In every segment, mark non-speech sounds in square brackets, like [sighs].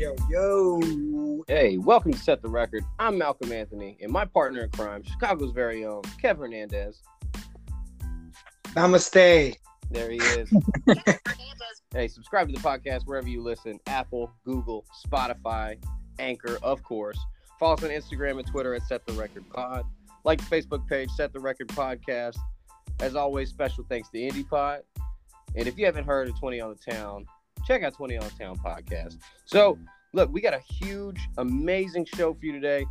Yo, yo. Hey, welcome to Set the Record. I'm Malcolm Anthony, and my partner in crime, Chicago's very own Kev Hernandez. Namaste. There he is. [laughs] hey, subscribe to the podcast wherever you listen Apple, Google, Spotify, Anchor, of course. Follow us on Instagram and Twitter at Set the Record Pod. Like the Facebook page, Set the Record Podcast. As always, special thanks to IndiePod. And if you haven't heard of 20 on the Town, check out 20 on Town podcast. So, look, we got a huge, amazing show for you today.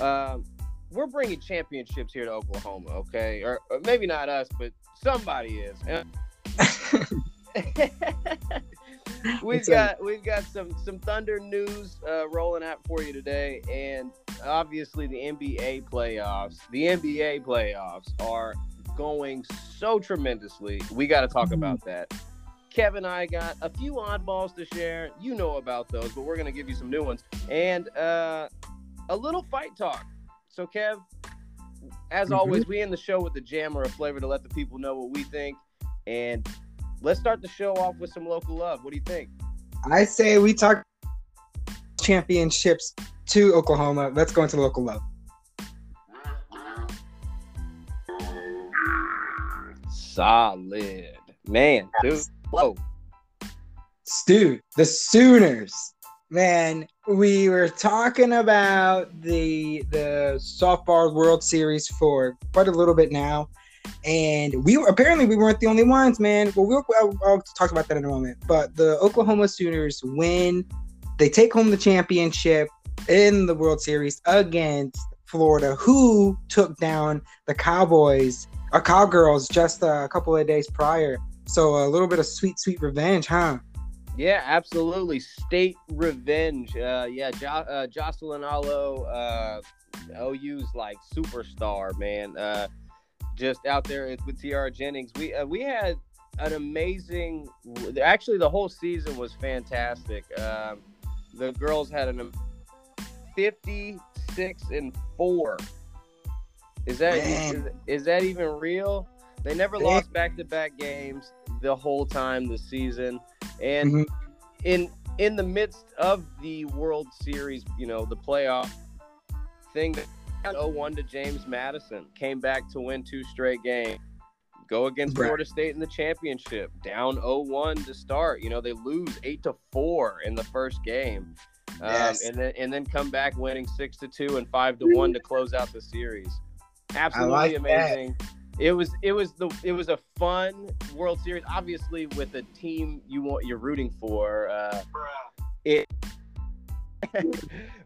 Um, we're bringing championships here to Oklahoma, okay? Or, or maybe not us, but somebody is. [laughs] [laughs] we've got we've got some some Thunder news uh, rolling out for you today, and obviously the NBA playoffs. The NBA playoffs are going so tremendously. We got to talk mm-hmm. about that. Kevin and I got a few oddballs to share. You know about those, but we're going to give you some new ones and uh, a little fight talk. So, Kev, as mm-hmm. always, we end the show with the jam or a flavor to let the people know what we think. And let's start the show off with some local love. What do you think? I say we talk championships to Oklahoma. Let's go into local love. Solid. Man, dude. Whoa. Dude, the Sooners. Man, we were talking about the the softball World Series for quite a little bit now, and we were apparently we weren't the only ones, man. Well, we'll I'll, I'll talk about that in a moment. But the Oklahoma Sooners win, they take home the championship in the World Series against Florida, who took down the Cowboys or Cowgirls just a couple of days prior. So a little bit of sweet, sweet revenge, huh? Yeah, absolutely. State revenge. Uh, yeah, jo- uh, Jocelyn Alo, uh, OU's like superstar, man. Uh, just out there with Tiare Jennings. We uh, we had an amazing. Actually, the whole season was fantastic. Um, the girls had an 56 and four is that is, is, that even real? They never Man. lost back to back games the whole time this season, and mm-hmm. in in the midst of the World Series, you know, the playoff thing that 0-1 to James Madison came back to win two straight games. Go against right. Florida State in the championship, down 0-1 to start. You know, they lose 8 to 4 in the first game. Um, and then and then come back winning 6 to 2 and 5 to 1 to close out the series. Absolutely like amazing. That. It was it was the it was a fun World Series. Obviously, with a team you want you're rooting for. Uh, it, [laughs]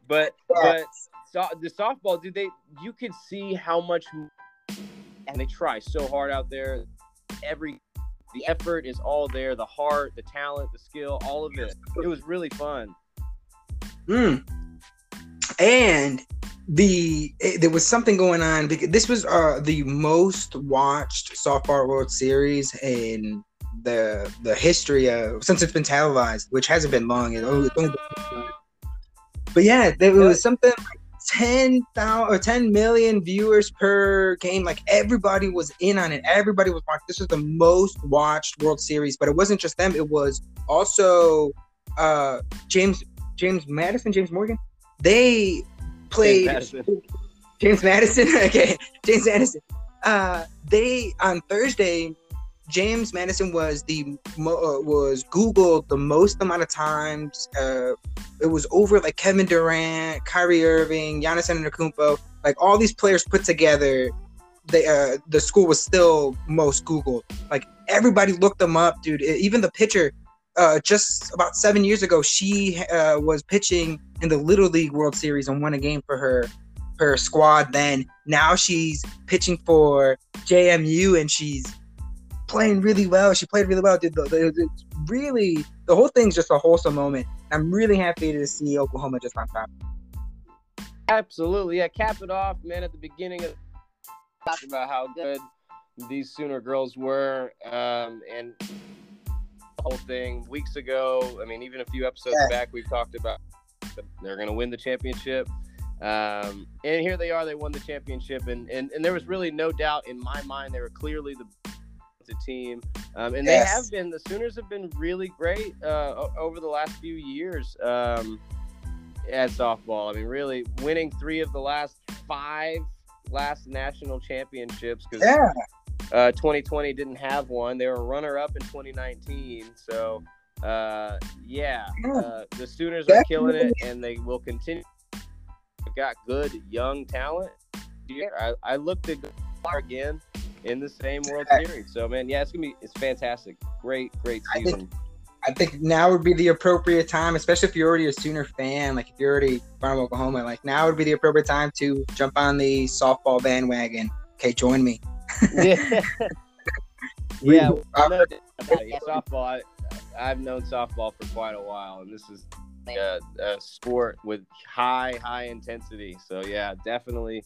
but but so, the softball, dude, they you could see how much, and they try so hard out there. Every the effort is all there, the heart, the talent, the skill, all of it. It was really fun. Hmm. And the it, there was something going on because this was uh the most watched softball world series in the the history of since it's been televised which hasn't been long it only, but yeah there was something like 10,000 or 10 million viewers per game. Like everybody was in on it. Everybody was watching. This was the most watched world series but it wasn't just them. It was also uh james james madison james morgan they played James Madison. James Madison. [laughs] okay, James Madison. Uh, they on Thursday, James Madison was the uh, was Googled the most amount of times. Uh, it was over like Kevin Durant, Kyrie Irving, Giannis Antetokounmpo, like all these players put together. They uh, the school was still most Googled. Like everybody looked them up, dude. Even the pitcher, uh, just about seven years ago, she uh, was pitching in the Little League World Series and won a game for her her squad. Then now she's pitching for JMU and she's playing really well. She played really well. Did the, it's really the whole thing's just a wholesome moment. I'm really happy to see Oklahoma just on top. Absolutely, yeah. Cap it off, man. At the beginning of talking about how good these Sooner girls were, um, and the whole thing weeks ago. I mean, even a few episodes yeah. back, we talked about they're going to win the championship. Um, and here they are. They won the championship, and, and and there was really no doubt in my mind they were clearly the team, um, and yes. they have been. The Sooners have been really great uh, over the last few years. Um, at softball. I mean, really winning three of the last five last national championships because yeah. uh, 2020 didn't have one. They were runner up in 2019. So, uh, yeah, uh, the Sooners are killing it, and they will continue. They've got good young talent. I, I looked at again in the same World Series. So, man, yeah, it's gonna be it's fantastic. Great, great season. I think, I think now would be the appropriate time, especially if you're already a Sooner fan. Like if you're already from Oklahoma, like now would be the appropriate time to jump on the softball bandwagon. Okay, join me. [laughs] yeah, [laughs] yeah, yeah. Softball. I, have known softball for quite a while, and this is a, a sport with high, high intensity. So yeah, definitely,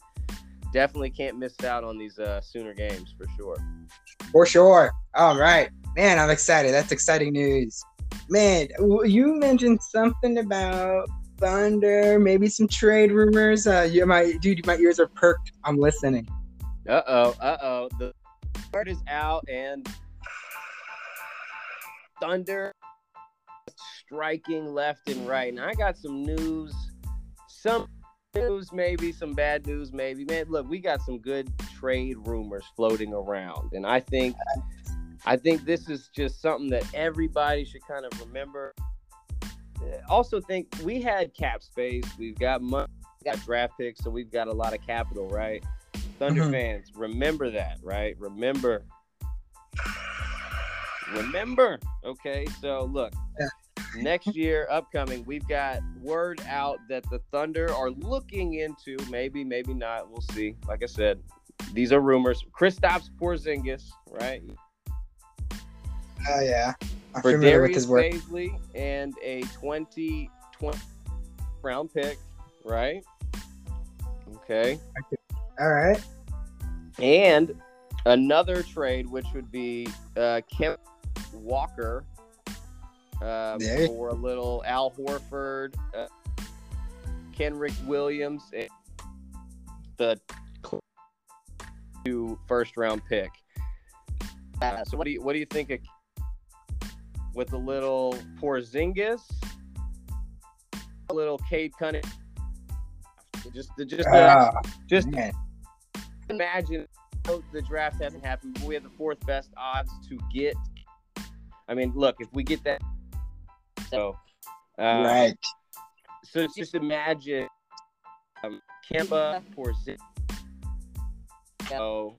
definitely can't miss out on these uh, Sooner games for sure. For sure. All right, man. I'm excited. That's exciting news man, you mentioned something about Thunder, maybe some trade rumors. Uh, you my dude, my ears are perked. I'm listening. Uh oh, uh oh. The word is out, and Thunder striking left and right. And I got some news, some news, maybe some bad news, maybe. Man, look, we got some good trade rumors floating around, and I think I think this is just something that everybody should kind of remember. Also, think we had cap space. We've got money, we got draft picks, so we've got a lot of capital, right? Thunder mm-hmm. fans, remember that, right? Remember. Remember. Okay, so look, yeah. next year, upcoming, we've got word out that the Thunder are looking into maybe, maybe not. We'll see. Like I said, these are rumors. Kristaps Porzingis, right? Oh yeah. I'm for Darius Bazley and a 2020 round pick, right? Okay. All right. And another trade, which would be uh, Kemba Walker uh, for a little Al Horford, uh, Kenrich Williams, and the two first round pick. Uh, so what do you what do you think of with a little Porzingis, a little Cade Cunningham. Just, just, uh, just man. imagine the draft hasn't happened, but we have the fourth best odds to get. I mean, look, if we get that, so uh, right. So just imagine um, Kemba Porzingis. So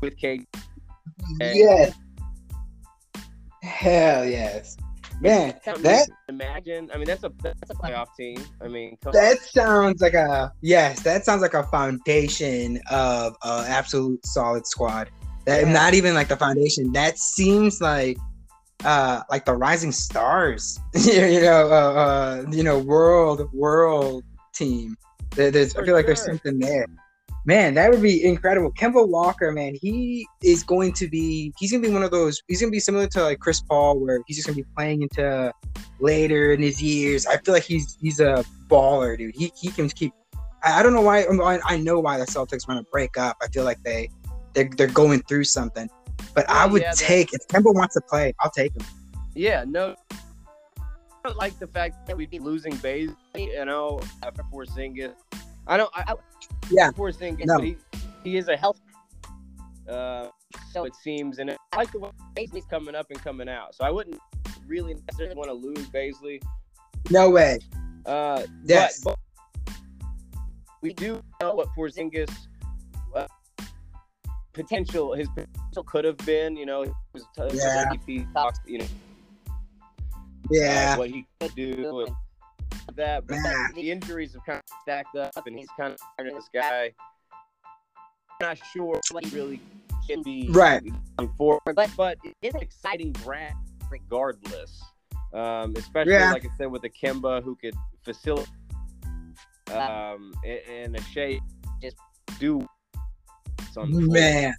with Cade. Yes. Hell yes. Man, that imagine. I mean, that's a that's a playoff team. I mean, that on. sounds like a yes. That sounds like a foundation of an absolute solid squad. That yeah. not even like the foundation. That seems like uh like the rising stars. [laughs] you know, uh, uh you know, world world team. There's, I feel like there's something there. Man, that would be incredible. Kemba Walker, man, he is going to be he's gonna be one of those he's gonna be similar to like Chris Paul where he's just gonna be playing into later in his years. I feel like he's he's a baller, dude. He he can keep I, I don't know why I know why the Celtics want to break up. I feel like they they're, they're going through something. But I would yeah, take if Kemba wants to play, I'll take him. Yeah, no I don't like the fact that we'd be losing Bays, you know, after Porzingis. I don't. I, yeah. Porzingis, no. but he, he is a health. Uh, so it seems, and I like the way Bazley's coming up and coming out. So I wouldn't really necessarily want to lose Bazley. No way. Uh, yes. But, but we do know what Porzingis potential his potential could have been. You know, he was yeah. MVP talks. You know. Yeah. Uh, what he could do with that, but the injuries have kind of stacked up, and he's kind of of this guy. I'm not sure what he really can be right for, but but it's an exciting draft regardless. Um, especially yeah. like I said with the Kemba who could facilitate um, and, and a Shai just do Man,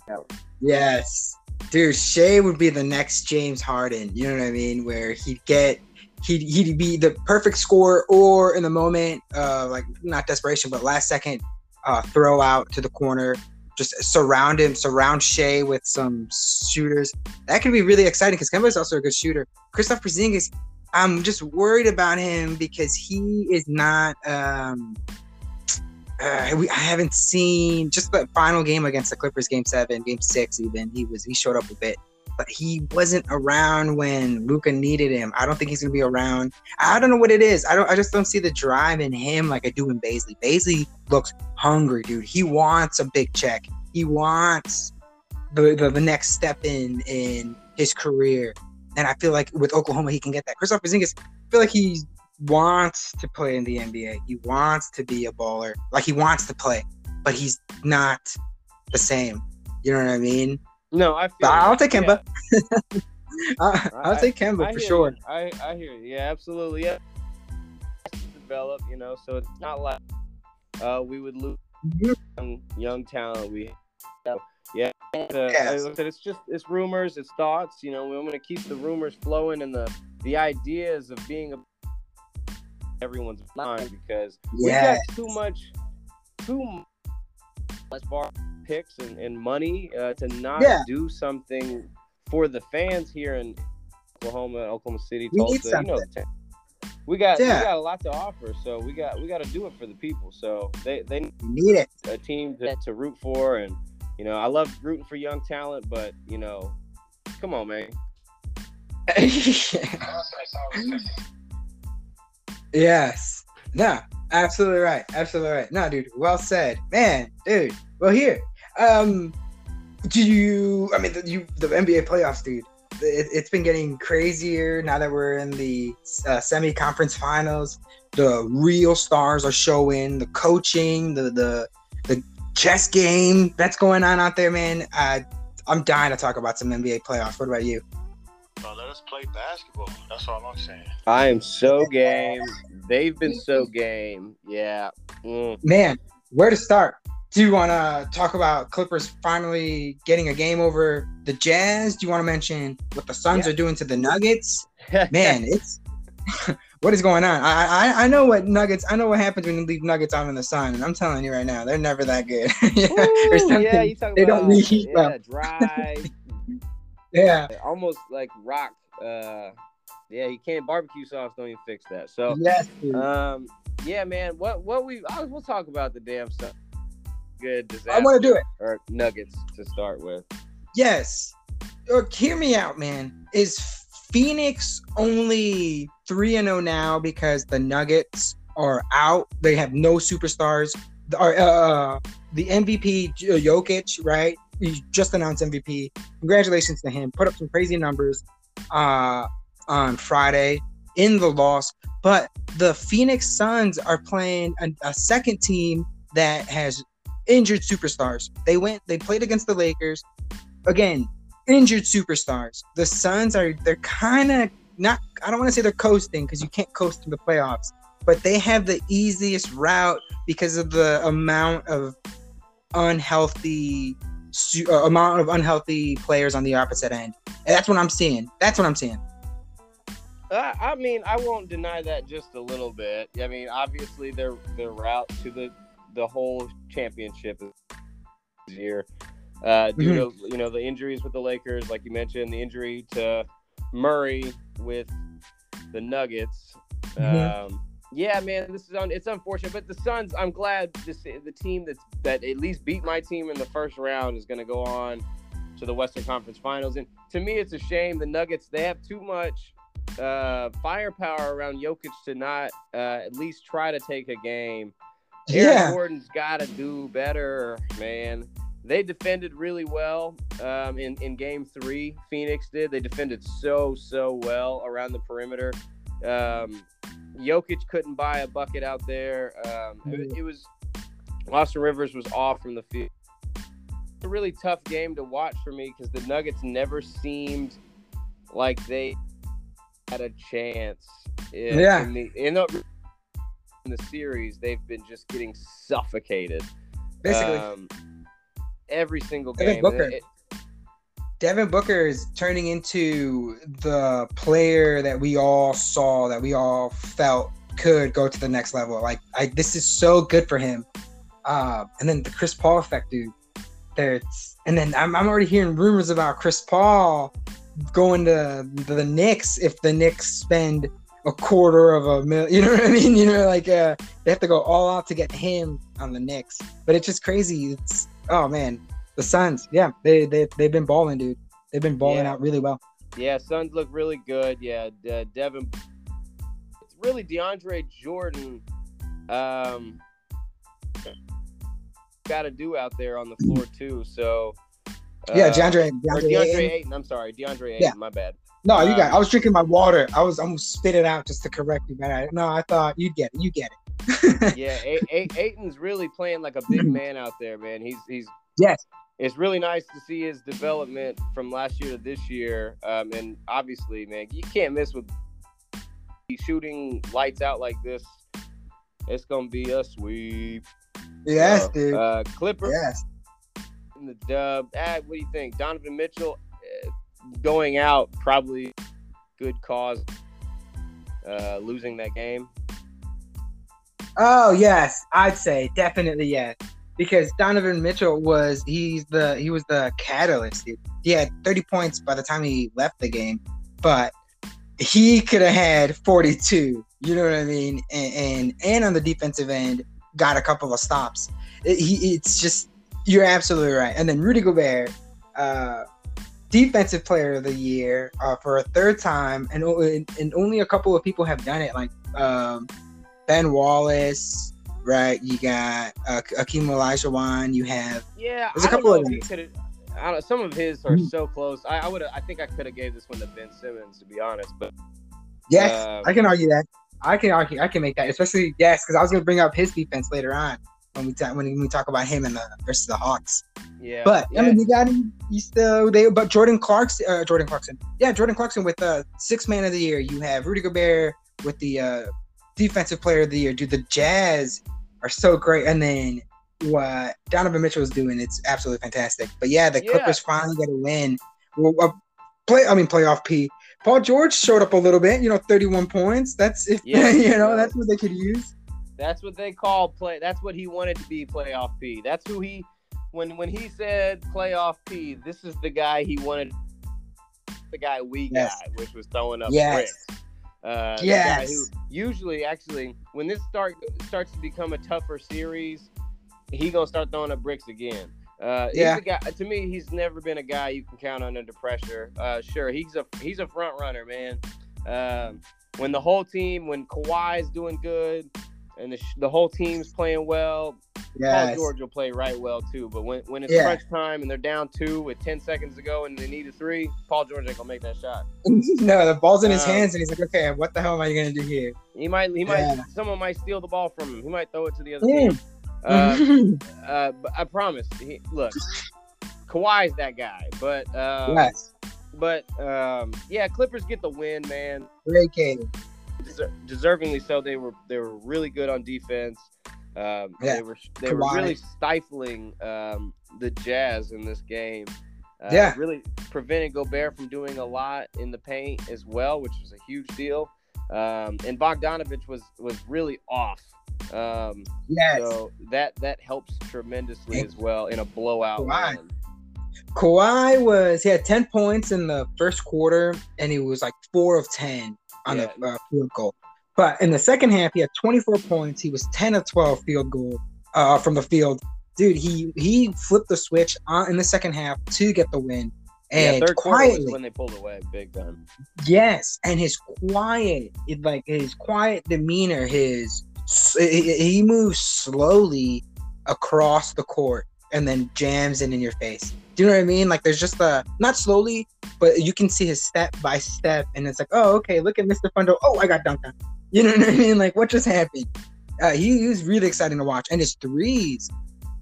yes, dude, Shai would be the next James Harden. You know what I mean? Where he'd get he'd, he'd be the perfect score or in the moment, uh, like not desperation, but last second uh, throw out to the corner. Just surround him, surround Shai with some shooters. That can be really exciting because Kemba is also a good shooter. Kristaps Porzingis, I'm just worried about him because he is not. Um, uh, we, I haven't seen just the final game against the Clippers, game seven, game six, even he was he showed up a bit, but he wasn't around when Luka needed him. I don't think he's gonna be around. I don't know what it is. I don't. I just don't see the drive in him like I do in Bazley. Bazley looks hungry, dude. He wants a big check. He wants the, the, the next step in in his career. And I feel like with Oklahoma, he can get that. Kristaps Porzingis, I feel like he wants to play in the NBA. He wants to be a baller. Like he wants to play, but he's not the same. You know what I mean? No, I. Feel I'll take Kemba. Yeah. [laughs] I'll, I'll take Kemba I, for sure. You. I I hear you. Yeah, absolutely. Yeah. Develop, you know, so it's not like uh, we would lose mm-hmm. young, young talent. We yeah, uh, yes. I said it's just it's rumors, it's thoughts. You know, we're going to keep the rumors flowing and the the ideas of being a everyone's mind because yes. we got too much, too much far picks and, and money uh, to not yeah. do something for the fans here in Oklahoma, Oklahoma City, Tulsa. You know, we got yeah. we got a lot to offer, so we got we got to do it for the people. So they they need it a team to, to root for and you know, I love rooting for young talent, but you know, come on, man. [laughs] [laughs] yes. No, absolutely right. Absolutely right. No, dude, well said. Man, dude. Well here. Um do you I mean the you the NBA playoffs, dude. It, has been getting crazier now that we're in the uh, semi-conference finals. The real stars are showing. The coaching, the the the chess game that's going on out there, man. Uh, I'm dying to talk about some NBA playoffs. What about you? Let us play basketball. That's all I'm saying. I am so game. They've been so game. Yeah. Mm. Man, where to start? Do you want to talk about Clippers finally getting a game over the Jazz? Do you want to mention what the Suns yeah. are doing to the Nuggets? [laughs] Man, it's [laughs] what is going on? I, I I know what Nuggets. I know what happens when you leave Nuggets out in the sun, and I'm telling you right now, they're never that good. [laughs] yeah, Ooh, yeah, you talk they about, don't reheat yeah, well. dry. Yeah, almost like rock. Uh, yeah, you can't barbecue sauce. Don't even fix that. So yes, um, yeah, man. What what we I, we'll talk about the damn stuff. Good disaster. I want to do it. Or Nuggets to start with. Yes. Or hear me out, man. Is Phoenix only 3 and 0 now because the Nuggets are out. They have no superstars. Uh, uh, the MVP uh, Jokic, right? He just announced MVP. Congratulations to him. Put up some crazy numbers uh, on Friday in the loss. But the Phoenix Suns are playing a, a second team that has injured superstars. They went, they played against the Lakers. Again, injured superstars. The Suns are they're kind of not. I don't want to say they're coasting because you can't coast in the playoffs, but they have the easiest route because of the amount of unhealthy uh, amount of unhealthy players on the opposite end. And that's what I'm seeing. That's what I'm seeing. Uh, I mean, I won't deny that just a little bit. I mean, obviously their their route to the the whole championship is here uh, due mm-hmm. to you know the injuries with the Lakers, like you mentioned, the injury to Murray with the Nuggets. Mm-hmm. Um, yeah, man, this is un- it's unfortunate, but the Suns. I'm glad this the team that's that at least beat my team in the first round is going to go on to the Western Conference Finals. And to me, it's a shame the Nuggets they have too much uh, firepower around Jokic to not uh, at least try to take a game. Aaron yeah. Gordon's got to do better, man they defended really well um, in in game three. Phoenix did. They defended so so well around the perimeter. Um, Jokic couldn't buy a bucket out there. Um, it, it, was Austin Rivers was off from the field. A really tough game to watch for me because the Nuggets never seemed like they had a chance. In, yeah. In the, in the, in the series, they've been just getting suffocated. Basically. Um, every single game. Booker. It, Devin Booker is turning into the player that we all saw, that we all felt could go to the next level. Like, I this is so good for him. Uh, and then the Chris Paul effect, dude. There's, and then I'm, I'm already hearing rumors about Chris Paul going to the Knicks if the Knicks spend a quarter of a mil. [laughs] You know what I mean? You know, like uh, they have to go all out to get him on the Knicks. But it's just crazy. It's oh man, the Suns. Yeah, they they they've been balling, dude. They've been balling Yeah. out really well. Yeah, Suns look really good. Yeah, uh, Devin. It's really DeAndre Jordan. Um, got to do out there on the floor too. So. yeah, uh, DeAndre. DeAndre, DeAndre Ayton. Ayton. I'm sorry, DeAndre Ayton. Yeah. My bad. No, you got. um, I was drinking my water. I was almost spit it out just to correct you, but I, no, I thought you'd get it. You get it. [laughs] Yeah, A- A- Ayton's really playing like a big [clears throat] man out there, man. He's he's Yes. It's really nice to see his development from last year to this year. Um, and obviously, man, you can't miss with shooting lights out like this. It's gonna be a sweep. Yes, dude. Uh, Clipper yes. in the dub. Ah, what do you think? Donovan Mitchell uh, going out probably good cause uh, losing that game. Oh yes, I'd say definitely yes. Because Donovan Mitchell was he's the he was the catalyst. He had 30 points by the time he left the game, but he could have had 42. You know what I mean? And and, and on the defensive end, got a couple of stops. It- he it's just you're absolutely right. And then Rudy Gobert, uh, defensive player of the year uh, for a third time, and, and and only a couple of people have done it. Like um, Ben Wallace, right? You got uh, Akeem Olajuwon. You have Yeah, There's a I couple of them. I don't, some of his are Mhm. so close. I, I would. I think I could have gave this one to Ben Simmons to be honest. But yes, Uh, I can argue that. I can argue. I can make that, especially yes, because I was going to bring up his defense later on when we talk when we talk about him and the versus the Hawks. yeah, But yeah, I mean, you got him. You still they. But Jordan Clarkson, uh, Jordan Clarkson, yeah, Jordan Clarkson with uh, six man of the year. You have Rudy Gobert with the uh, defensive player of the year. Do the Jazz are so great, and then what Donovan Mitchell is doing, it's absolutely fantastic. But yeah, the Yeah. Clippers finally get a win. Well, uh, play, I mean, playoff P. Paul George showed up a little bit. You know, thirty-one points. That's if Yeah, [laughs] you know, that's what they could use. that's what they call play. That's what he wanted to be playoff P. That's who he. When when he said playoff P, this is the guy he wanted. The guy we Yes. got, which was throwing up Yes. bricks. Uh, Yes. usually, actually, when this start starts to become a tougher series, he gonna start throwing up bricks again. Uh, Yeah. guy, to me, he's never been a guy you can count on under pressure. Uh, sure, he's a he's a front runner, man. Um, when the whole team, when Kawhi's doing good, and the, the whole team's playing well, Paul George will play right well too. But when, when it's Yeah. crunch time and they're down two with ten seconds to go and they need a three, Paul George ain't gonna make that shot. [laughs] no, the ball's in his Um, hands, and he's like, okay, what the hell am I gonna do here? He might he might someone might steal the ball from him. He might throw it to the other Mm. team. Uh, uh, but I promise. He, look, Kawhi's that guy. But um, yes, but um, yeah, Clippers get the win, man. great game. Deser- deservingly so. They were they were really good on defense. Um, Yeah. They were they were really stifling um, the Jazz in this game. Uh, Yeah. really prevented Gobert from doing a lot in the paint as well, which was a huge deal. Um, and Bogdanovich was was really off. Um, Yes, so that that helps tremendously as well in a blowout Kawhi. win. Kawhi was he had ten points in the first quarter, and he was like four of ten on Yeah. the uh, field goal. But in the second half, he had twenty four points. He was ten of twelve field goal uh, from the field. Dude, he he flipped the switch on in the second half to get the win. And yeah, third quietly, when they pulled away big time. Yes, and his quiet, like his quiet demeanor, his he he moves slowly across the court and then jams it in your face. Do you know what I mean? Like there's just a not slowly, but you can see his step by step, and it's like, oh, okay, look at Mr. Fundo. Oh, I got dunked on. You know what I mean? Like what just happened? Uh, he, he was really exciting to watch, and his threes,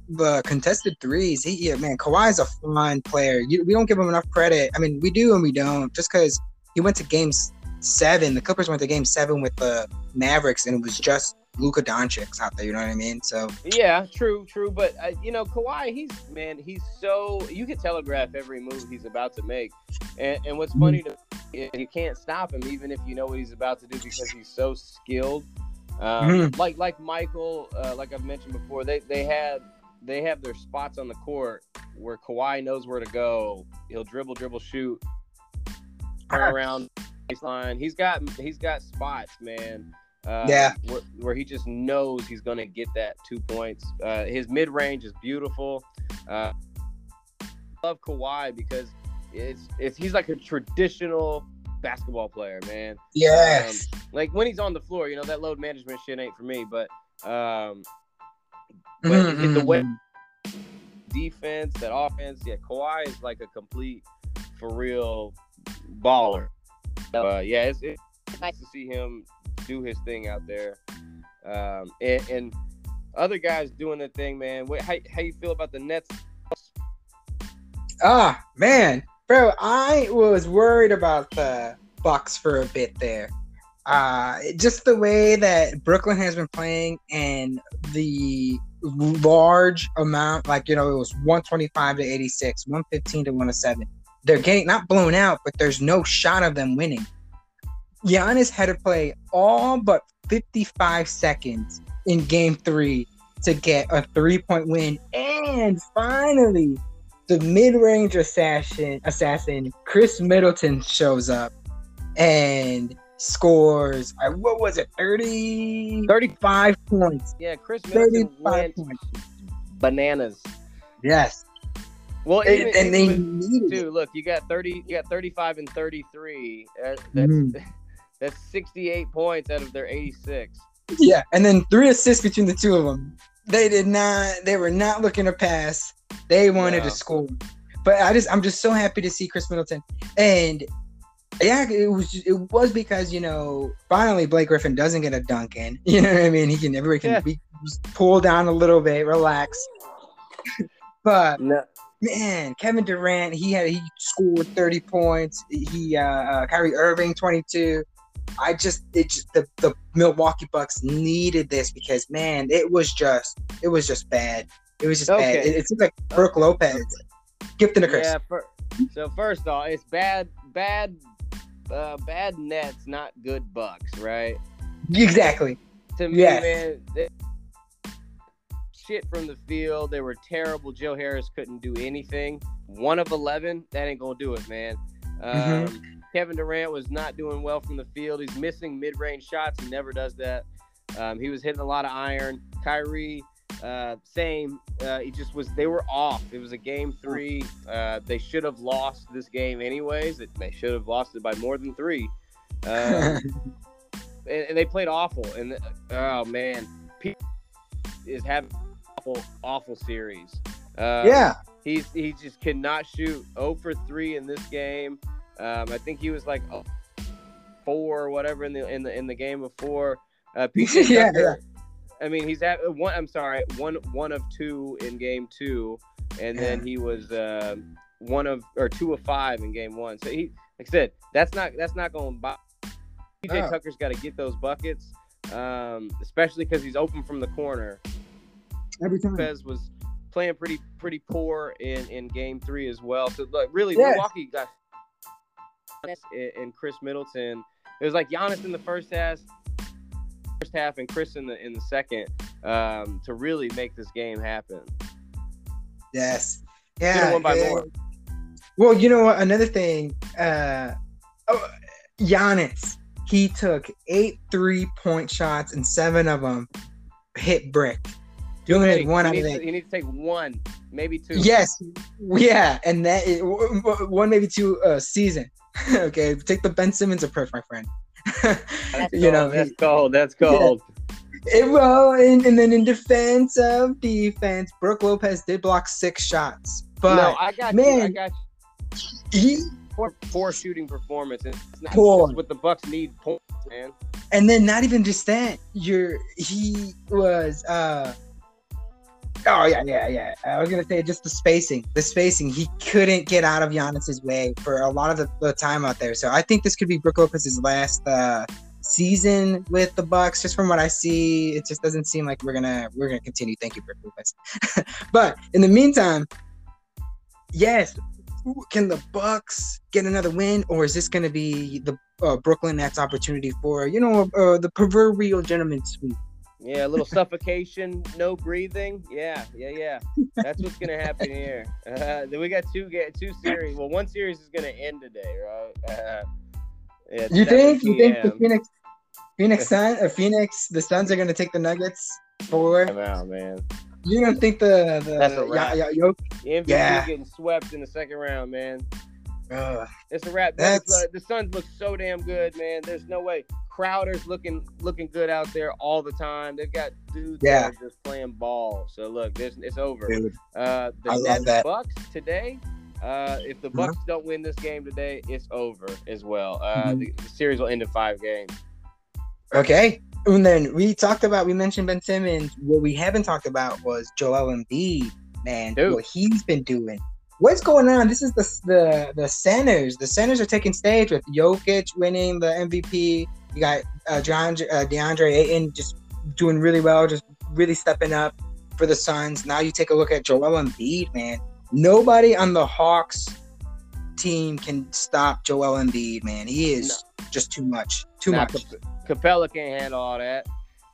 the contested threes. He, yeah, man, Kawhi's a fun player. You, we don't give him enough credit. I mean, we do and we don't. Just because he went to games seven, the Clippers went to game seven with the Mavericks, and it was just Luka Doncic out there. You know what I mean? So Yeah, true, true. But uh, you know, Kawhi, he's man, he's so you can telegraph every move he's about to make, and, and what's funny to is you can't stop him even if you know what he's about to do because he's so skilled. Um, Like like Michael, uh, like I've mentioned before, they they had they have their spots on the court where Kawhi knows where to go. He'll dribble, dribble, shoot, turn [laughs] around, baseline. He's got he's got spots, man. Uh, yeah, where, where, he just knows he's gonna get that two points. Uh, his mid range is beautiful. Uh, love Kawhi because it's it's he's like a traditional basketball player, man. Yes. Um, like when he's on the floor, you know that load management shit ain't for me, but um, but mm-hmm. the way defense, that offense, yeah, Kawhi is like a complete for real baller. Uh, yeah, it's, it's nice to see him do his thing out there. Um, and, and other guys doing their thing, man. What, how, how you feel about the Nets? Ah, man, bro, I was worried about the Bucks for a bit there. Uh, just the way that Brooklyn has been playing and the large amount, like you know, it was 125 to 86, 115 to 107. They're getting not blown out, but there's no shot of them winning. Giannis had to play all but 55 seconds in game three to get a three point win. And finally, the mid range assassin, assassin Khris Middleton shows up and scores, uh, what was it, 30, 35 points. Yeah, Khris Middleton went points. bananas. Yes. Well, even, and, and they needed too. Look, you got thirty. You got thirty-five and thirty-three. Uh, that's mm. [laughs] that's sixty-eight points out of their eighty-six. Yeah, and then three assists between the two of them. They did not. They were not looking to pass. They wanted no. to score. But I just, I'm just so happy to see Khris Middleton. And yeah, it was it was because you know finally Blake Griffin doesn't get a dunk in. [laughs] You know what I mean? He can everybody can yeah. be, pull down a little bit, relax. [laughs] but no man, Kevin Durant, he had he scored 30 points. He uh, uh Kyrie Irving 22. I just it just, the the Milwaukee Bucks needed this because man, it was just it was just bad. It was just okay. bad. It, it seems like Brook Lopez gifting a curse. Yeah. For, so first off, it's bad, bad, uh, bad Nets, not good Bucks, right? Exactly. To me, yes. man, shit from the field. They were terrible. Joe Harris couldn't do anything. One of 11, that ain't going to do it, man. Um, mm-hmm. Kevin Durant was not doing well from the field. He's missing mid range shots. He never does that. Um, he was hitting a lot of iron. Kyrie, uh, same. Uh, he just was. They were off. It was a game three. Uh, they should have lost this game anyways. It, they should have lost it by more than three. Um, [laughs] and, and, they played awful. And oh man, Pete is having awful, awful series. Um, yeah, he's he just cannot shoot. 0 for three in this game. Um, I think he was like four or whatever in the in the in the game before. Uh, PJ [laughs] yeah, Tucker, yeah. I mean, he's at one. I'm sorry, one one of two in game two, and then he was uh, one of or two of five in game one. So he, like I said, that's not that's not going buy. PJ oh. Tucker's got to get those buckets, um, especially because he's open from the corner every time. Lopez was playing pretty pretty poor in in game three as well. So like really, yes. Milwaukee got and Khris Middleton. It was like Giannis in the first half, first half, and Khris in the in the second um, to really make this game happen. Yes. Yeah. One by yeah. more. Well, you know what? Another thing, uh, oh, Giannis, he took eight three point shots and seven of them hit brick. You only need one out of that. You need to take one, maybe two. Yes, yeah, and that is, one, maybe two uh, season. [laughs] okay, take the Ben Simmons approach, my friend. [laughs] you know, that's cold. That's cold. Yeah. It, well, and, and then in defense of defense, Brook Lopez did block six shots. But no, I got man, you. I got you. He poor, poor shooting performance. It's not poor. what the Bucks need, points, man. And then not even just that, you're he was uh Oh yeah, yeah, yeah. I was gonna say just the spacing. The spacing. He couldn't get out of Giannis's way for a lot of the, the time out there. So I think this could be Brook Lopez's last uh, season with the Bucks. Just from what I see, it just doesn't seem like we're gonna we're gonna continue. Thank you, Brook Lopez. [laughs] but in the meantime, yes, can the Bucks get another win, or is this to be the uh, Brooklyn Nets opportunity for you know uh, the proverbial gentleman sweep? Yeah, a little suffocation, no breathing. Yeah, yeah, yeah. That's what's gonna happen here. Uh, then we got two get two series. Well, one series is gonna end today, right? Uh, You think? You think the Phoenix, Phoenix [laughs] Sun or Phoenix, the Suns are gonna take the Nuggets for? I'm out, man. You don't think the the That's a yeah, yeah, MVP Yeah. getting swept in the second round, man. Uh, It's a wrap. That's- That's, uh, the Suns look so damn good, man. There's no way. Crowder's looking looking good out there all the time. They've got dudes Yeah. that are just playing ball. So look, this it's over. dude. Uh, the I love that. Bucks today. Uh, if the Uh-huh. Bucks don't win this game today, it's over as well. Uh, Mhm. the, the series will end in five games. Okay. And then we talked about we mentioned Ben Simmons. What we haven't talked about was Joel Embiid, man. Dude. What he's been doing. What's going on? This is the the the centers. The centers are taking stage with Jokic winning the MVP. You got uh, John, uh, DeAndre Ayton just doing really well, just really stepping up for the Suns. Now you take a look at Joel Embiid, man. Nobody on the Hawks team can stop Joel Embiid, man. He is just too much. Too much. Cap- Capela can't handle all that.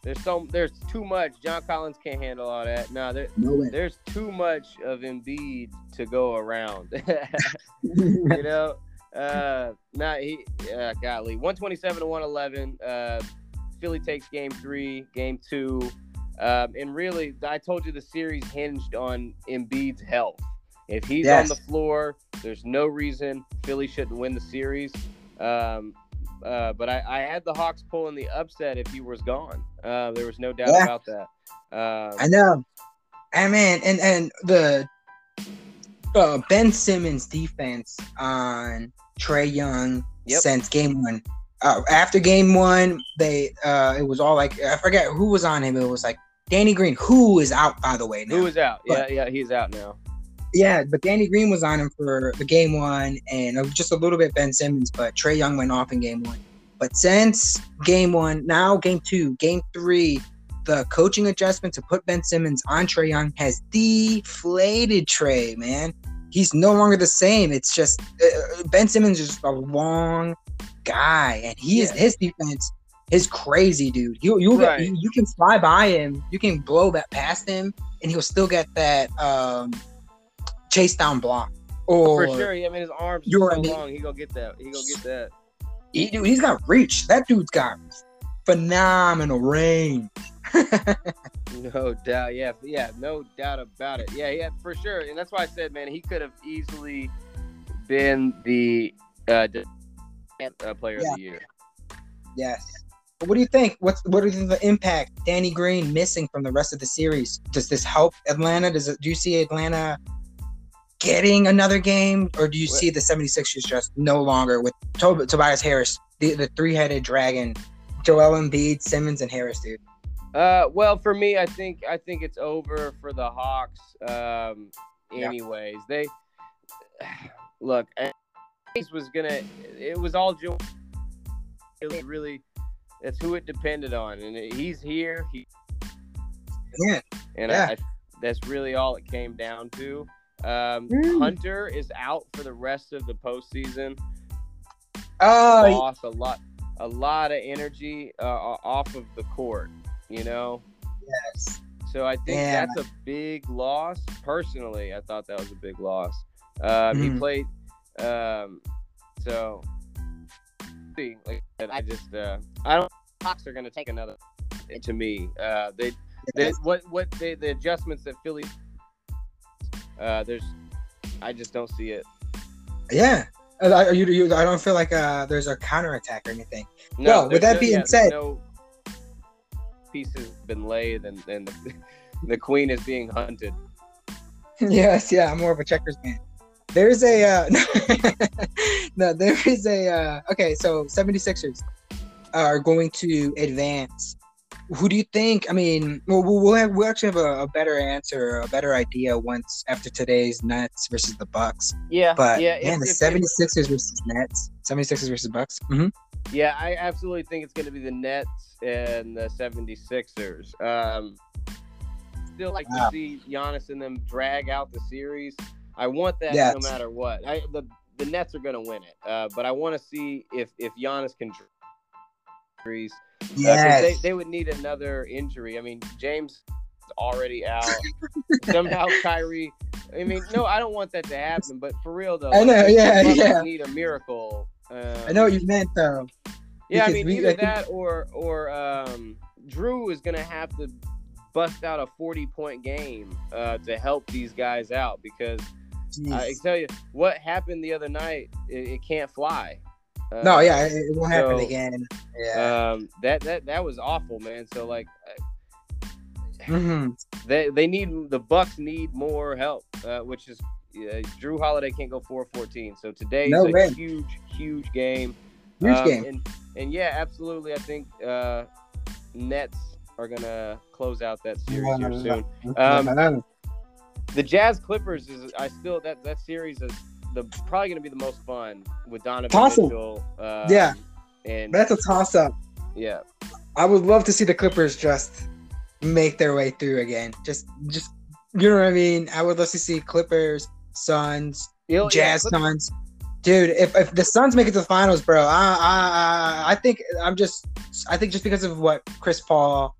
There's so there's too much. John Collins can't handle all that. No, there, No way. there's too much of Embiid to go around. [laughs] [laughs] you know, uh, nah, he, uh, golly, 127 to 111. Uh, Philly takes game three, game two, um, and really, I told you the series hinged on Embiid's health. If he's Yes. on the floor, there's no reason Philly shouldn't win the series. Um, uh, but I, I had the Hawks pulling the upset if he was gone. Uh, there was no doubt Yeah. about that. Um, I know. And man, and and the uh, Ben Simmons defense on Trae Young Yep. since game one. Uh, after game one, they uh, it was all like I forget who was on him. It was like Danny Green, who is out by the way. Now. who is out? Yeah, yeah, he's out now. Yeah, but Danny Green was on him for the game one, and just a little bit Ben Simmons, but Trae Young went off in game one. But since game one, now game two, game three, the coaching adjustment to put Ben Simmons on Trae Young has deflated Trae, man. He's no longer the same. It's just uh, Ben Simmons is a long guy, and he is his defense is crazy, dude. You you Right. you, you can fly by him, you can blow that past him, and he'll still get that um chase down block. Or For sure. Yeah, I mean, his arms are You're so long. He gonna get that. He gonna get that. he, dude, he's got reach. That dude's got phenomenal range. [laughs] No doubt. Yeah, yeah, no doubt about it. Yeah, yeah, for sure. And that's why I said, man, he could have easily been the uh, uh, player Yeah. of the year. Yes. What do you think? What's what is the impact Danny Green missing from the rest of the series? Does this help Atlanta? Does it do you see Atlanta getting another game? Or do you see the 76ers just no longer with Tob- Tobias Harris, the, the three headed dragon, Joel Embiid, Simmons, and Harris, dude? Uh, well, for me, I think I think it's over for the Hawks. Um, Yeah. anyways, they [sighs] look. Ace was gonna. It was all Joe. It was really. That's who it depended on, and he's here. He Yeah. and Yeah. I, that's really all it came down to. Um, Mm. Hunter is out for the rest of the postseason. Oh, Lost a lot, a lot of energy uh, off of the court. You know, yes. so I think Yeah. that's a big loss. Personally, I thought that was a big loss. Um, He Mhm. played, um, so see, like I said, I just uh, I don't. Hawks are going to take another. To me, uh, they they, what what they, the adjustments that Philly uh there's I just don't see it. Yeah. I, you, you, I don't feel like uh, there's a counterattack or anything. Well, with that no- being yeah, said- no pieces been laid and, and the, [laughs] the queen is being hunted. [laughs] yes, yeah, I'm more of a checkers man. There's a uh, [laughs] no, there is a uh, okay. So 76ers are going to advance. Who do you think? I mean, well, we'll have, we'll actually have a, a better answer, a better idea once after today's Nets versus the Bucks. Yeah, But yeah, man, if- the if- 76ers versus Nets, 76ers versus Bucks. hmm Yeah, I absolutely think it's going to be the Nets and the 76ers. Um, still like Wow. to see Giannis and them drag out the series. I want that Yes. no matter what. I, the the Nets are going to win it, uh, but I want to see if if Giannis can dr- series. Uh, Yes. they, they would need another injury. I mean, James is already out. Somehow [laughs] Kyrie. I mean, no, I don't want that to happen. But for real though, I know, the yeah, yeah. Need a miracle Um, I know what you meant though. Yeah, I mean we- either I think- that or or um, Jrue is gonna have to bust out a forty point game uh, to help these guys out because. I tell you what happened the other night. It, it can't fly. Uh, no, yeah, it, it won't happen so- again. Yeah. Um, that that that was awful, man. So like, hmm they they need the Bucks need more help, uh, which is uh, Jrue Holiday can't go 4-14. So today's No a way. huge huge game. Huge Um, game. And, and yeah, absolutely. I think uh, Nets are gonna close out that series here soon. Um, The Jazz Clippers is I still that that series is the probably gonna be the most fun with Donovan 'em. Mitchell. Um, Yeah. and That's a toss up. yeah, I would love to see the Clippers just make their way through again. Just, just you know what I mean. I would love to see Clippers, Suns, yeah, Jazz, Clip- Suns. Dude, if, if the Suns make it to the finals, bro, I, I I I think I'm just I think just because of what Chris Paul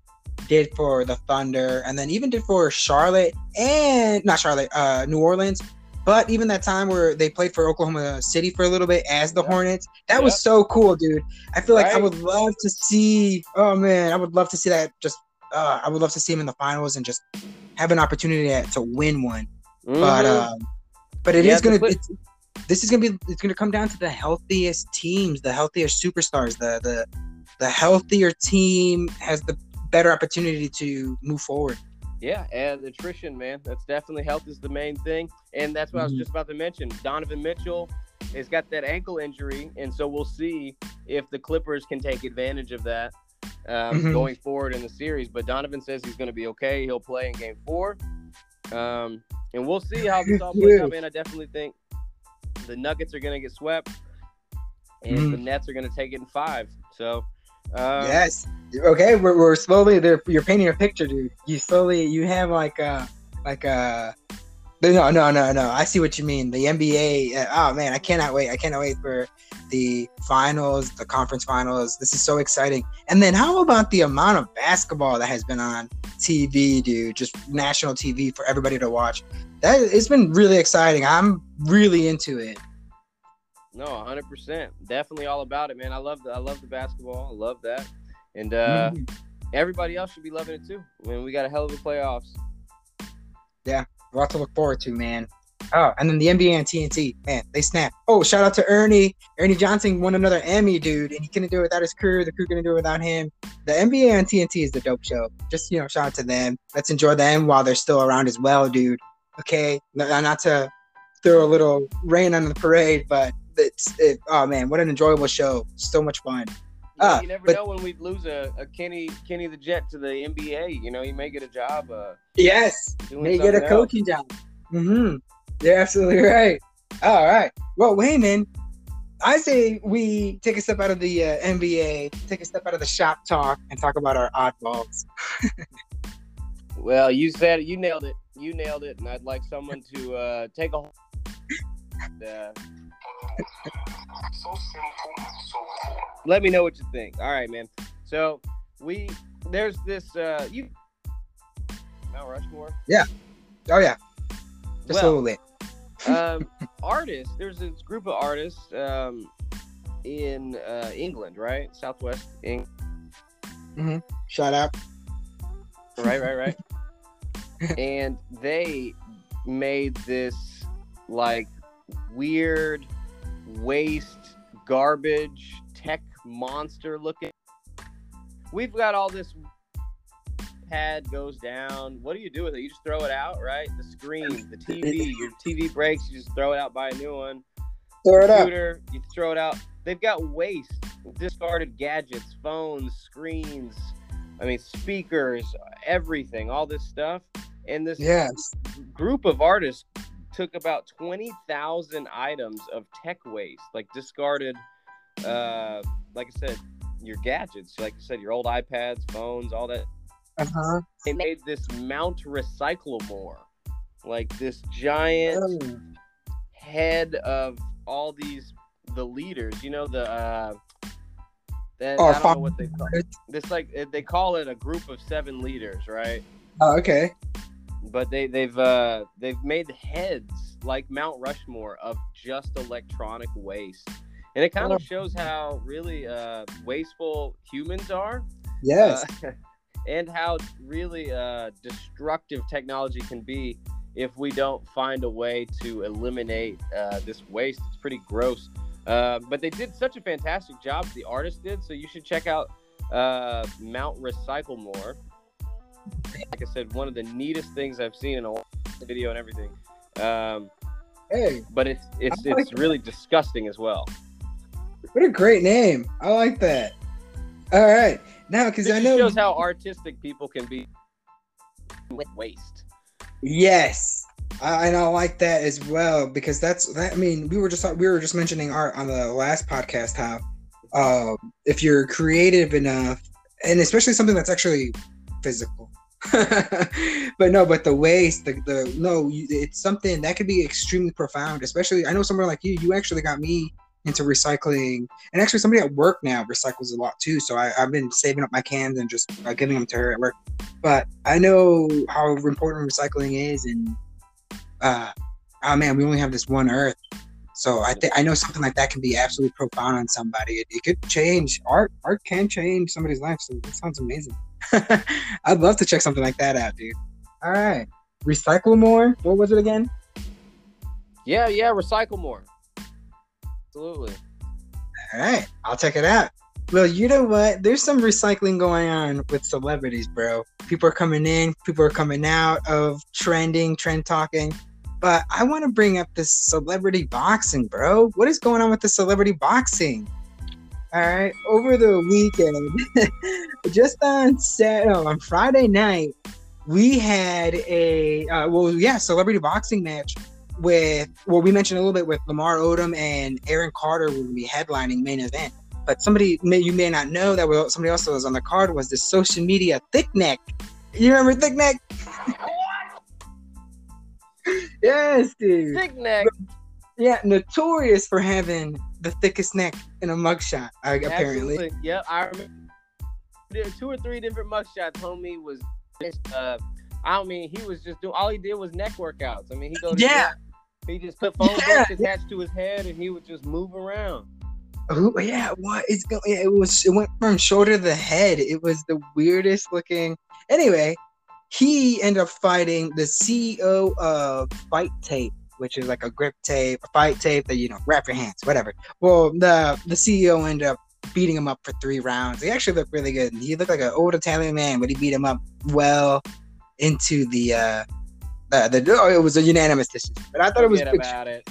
did for the Thunder, and then even did for Charlotte and not Charlotte, uh, New Orleans. But even that time where they played for Oklahoma City for a little bit as the Yep. Hornets, that was so cool, dude. I feel like I would love to see. Oh man, I would love to see that. Just uh, I would love to see him in the finals and just have an opportunity to, to win one. But Mhm. um, but it is Yeah, gonna. It's, this is gonna be. It's gonna come down to the healthiest teams, the healthiest superstars. The the the healthier team has the better opportunity to move forward. Yeah, and attrition, man. That's definitely health is the main thing. And that's what I was Mhm. just about to mention. Donovan Mitchell has got that ankle injury, and so we'll see if the Clippers can take advantage of that um, Mhm. going forward in the series. But Donovan says he's going to be okay. He'll play in game four. Um, and we'll see how this all plays out, man. I definitely think the Nuggets are going to get swept, and Mhm. the Nets are going to take it in five. So, um, yes. Okay, we're, we're slowly. They're, you're painting a picture, dude. You slowly. You have like a like a. No, no, no, no. I see what you mean. The NBA. Uh, oh man, I cannot wait. I cannot wait for the finals, the conference finals. This is so exciting. And then how about the amount of basketball that has been on TV, dude? Just national TV for everybody to watch. That it's been really exciting. I'm really into it. No, hundred percent. Definitely all about it, man. I love the I love the basketball. I love that, and uh, Mhm. everybody else should be loving it too. I mean, we got a hell of a playoffs. Yeah, a lot to look forward to, man. Oh, and then the NBA and TNT, man, they snap. Oh, shout out to Ernie. Ernie Johnson won another Emmy, dude, and he couldn't do it without his crew. The crew couldn't do it without him. The NBA and TNT is the dope show. Just you know, shout out to them. Let's enjoy them while they're still around as well, dude. Okay, not, not to throw a little rain on the parade, but it's it, oh man, what an enjoyable show. So much fun. You, know, Ah, you never but- know when we lose a, a Kenny Kenny the Jet to the NBA. You know, he may get a job. Uh, Yes, they get a else. coaching job. Mm-hmm. You're absolutely right. All right. Well, Wayman, I say we take a step out of the uh, NBA, take a step out of the shop talk, and talk about our oddballs. [laughs] Well, you said it. You nailed it. You nailed it. And I'd like someone to uh, take a. [laughs] And, uh, So simple, so cool. let me know what you think. All right, man. So we there's this uh you Mount Rushmore. Yeah. Oh yeah, just Well, a little bit. um, [laughs] artists. There's this group of artists um, in uh, England, right? Southwest England. Shout out. Right, right, right. [laughs] and they made this like weird waste garbage tech monster looking. We've got all this pad goes down. What do you do with it? You just throw it out, right? The screen, the TV, your TV breaks, you just throw it out, buy a new one. Throw it up. Computer, you throw it out. They've got waste, discarded gadgets, phones, screens, I mean speakers, everything, all this stuff. And this Yes. group of artists took about 20,000 items of tech waste, like discarded, uh, like I said, your gadgets, like I said, your old iPads, phones, all that. Uh huh. They made this Mount Recyclemore, like this giant head of all these the leaders. You know the. Uh, that, Oh, I don't know what they call this. Like they call it a group of seven leaders, right? Oh, okay. But they they've uh they've made heads like Mount Rushmore of just electronic waste, and it kind of shows how really uh, wasteful humans are. Yes. Uh, [laughs] and how really uh, destructive technology can be if we don't find a way to eliminate uh, this waste. It's pretty gross. Uh, but they did such a fantastic job, the artist did. So you should check out uh, Mount Recyclemore. Like I said, one of the neatest things I've seen in a video and everything. Um, hey, but it's it's like it's really disgusting as well. What a great name! I like that. All right, now because I know it shows how artistic people can be with waste. Yes, I, and I like that as well because that's that. I mean, we were just we were just mentioning art on the last podcast how uh, if you're creative enough, and especially something that's actually physical. [laughs] but no, but the waste, the, the no, you, it's something that could be extremely profound. Especially, I know someone like you. You actually got me into recycling, and actually, somebody at work now recycles a lot too. So I, have been saving up my cans and just uh, giving them to her at work. But I know how important recycling is, and uh, oh man, we only have this one Earth. So I think I know something like that can be absolutely profound on somebody. It, it could change art. Art can change somebody's life. So sounds amazing. [laughs] I'd love to check something like that out, dude. All right, recycle more. What was it again? Yeah, yeah, recycle more. Absolutely. All right, I'll check it out. Well, you know what? There's some recycling going on with celebrities, bro. People are coming in, people are coming out of trending, trend talking. But I want to bring up this celebrity boxing, bro. What is going on with the celebrity boxing? All right, over the weekend, [laughs] just on Saturday, oh, on Friday night, we had a uh, well, yeah, celebrity boxing match with well, we mentioned a little bit with Lamar Odom and Aaron Carter will be headlining main event. But somebody may you may not know that was, somebody else that was on the card was the social media thick neck. You remember thick neck? [laughs] yes, dude. Thick neck. Yeah, notorious for having the thickest neck in a mugshot. Apparently. Yep, I remember. There were two or three different mugshots. Homie was, uh, I don't mean he was just doing. All he did was neck workouts. I mean he goes. Yeah. He just put phone yeah, books attached to his head, and he would just move around. Oh, yeah, what it's going? It was. It went from shoulder to the head. It was the weirdest looking. Anyway, he ended up fighting the CEO of Fight Tape, which is like a grip tape, a fight tape that you know wrap your hands, whatever. Well, the the CEO ended up beating him up for three rounds. He actually looked really good. He looked like an old Italian man, but he beat him up well into the uh the, the oh, it was a unanimous decision. But I thought Forget it was about it.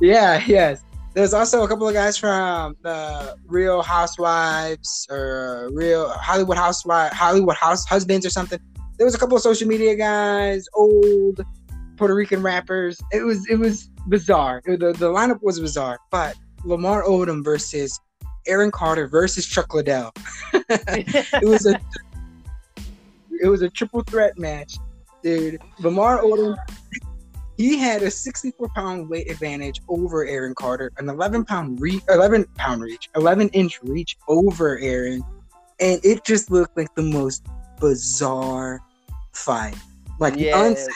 Yeah, yes. There's also a couple of guys from the Real Housewives or Real Hollywood Housewives, Hollywood House Husbands or something. There was a couple of social media guys, old Puerto Rican rappers. It was it was bizarre. It, the the lineup was bizarre. But Lamar Odom versus Aaron Carter versus Chuck Liddell. [laughs] it was a it was a triple threat match, dude. Lamar Odom he had a 64 pound weight advantage over Aaron Carter, an 11 pound reach, 11 pound reach, 11 inch reach over Aaron, and it just looked like the most bizarre fight. Like yes.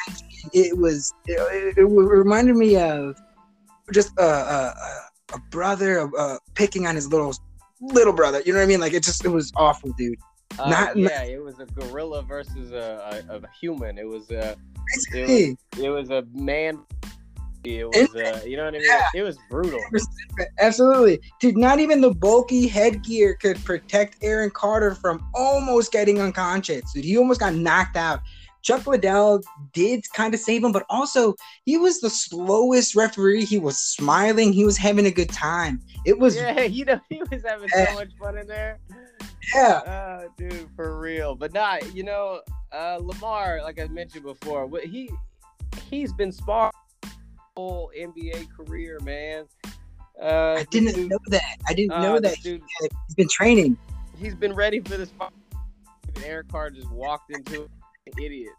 It was. It, it, reminded me of just a, a, a brother uh, picking on his little little brother. You know what I mean? Like it just it was awful, dude. Uh, not, yeah, not, it was a gorilla versus a, a, a human. It was a it was, it was a man. It was, uh, you know what I mean? Yeah. It was brutal. Absolutely, dude. Not even the bulky headgear could protect Aaron Carter from almost getting unconscious. Dude, he almost got knocked out. Chuck Liddell did kind of save him, but also he was the slowest referee. He was smiling. He was having a good time. It was yeah, [laughs] you know, he was having so much fun in there. Yeah, uh, dude, for real. But not, you know, uh, Lamar, like I mentioned before, what he he's been sparring whole NBA career, man. Uh, I didn't dude, know that. I didn't uh, know that dude, he has been training. He's been ready for this. [laughs] Aaron Carter just walked into an idiot.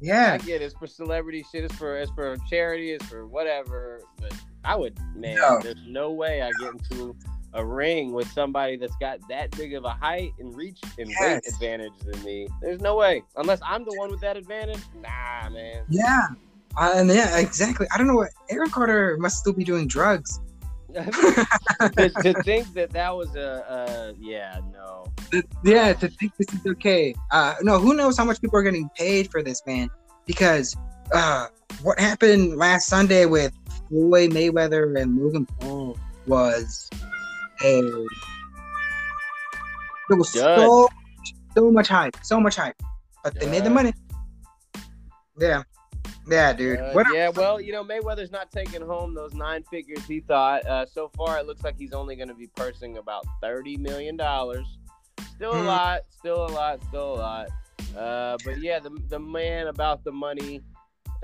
Yeah, I get it. It's for celebrity shit. It's for it's for charity. It's for whatever. But I would, man. No. There's no way I get into a ring with somebody that's got that big of a height and reach and yes. weight advantage than me. There's no way. Unless I'm the one with that advantage. Nah, man. Yeah. Uh, and yeah, exactly. I don't know what Aaron Carter must still be doing drugs. [laughs] to, to think that that was a, uh, yeah, no. Yeah, to think this is okay. Uh, no, who knows how much people are getting paid for this, man? Because uh, what happened last Sunday with Floyd Mayweather and Logan Paul was a there was so so much hype, so much hype, but they made the money. Yeah, yeah, dude. Uh, yeah, well, you know, Mayweather's not taking home those nine figures he thought. Uh, so far, it looks like he's only going to be pursing about thirty million dollars. Still a mm. lot, still a lot, still a lot. Uh, but yeah, the the man about the money,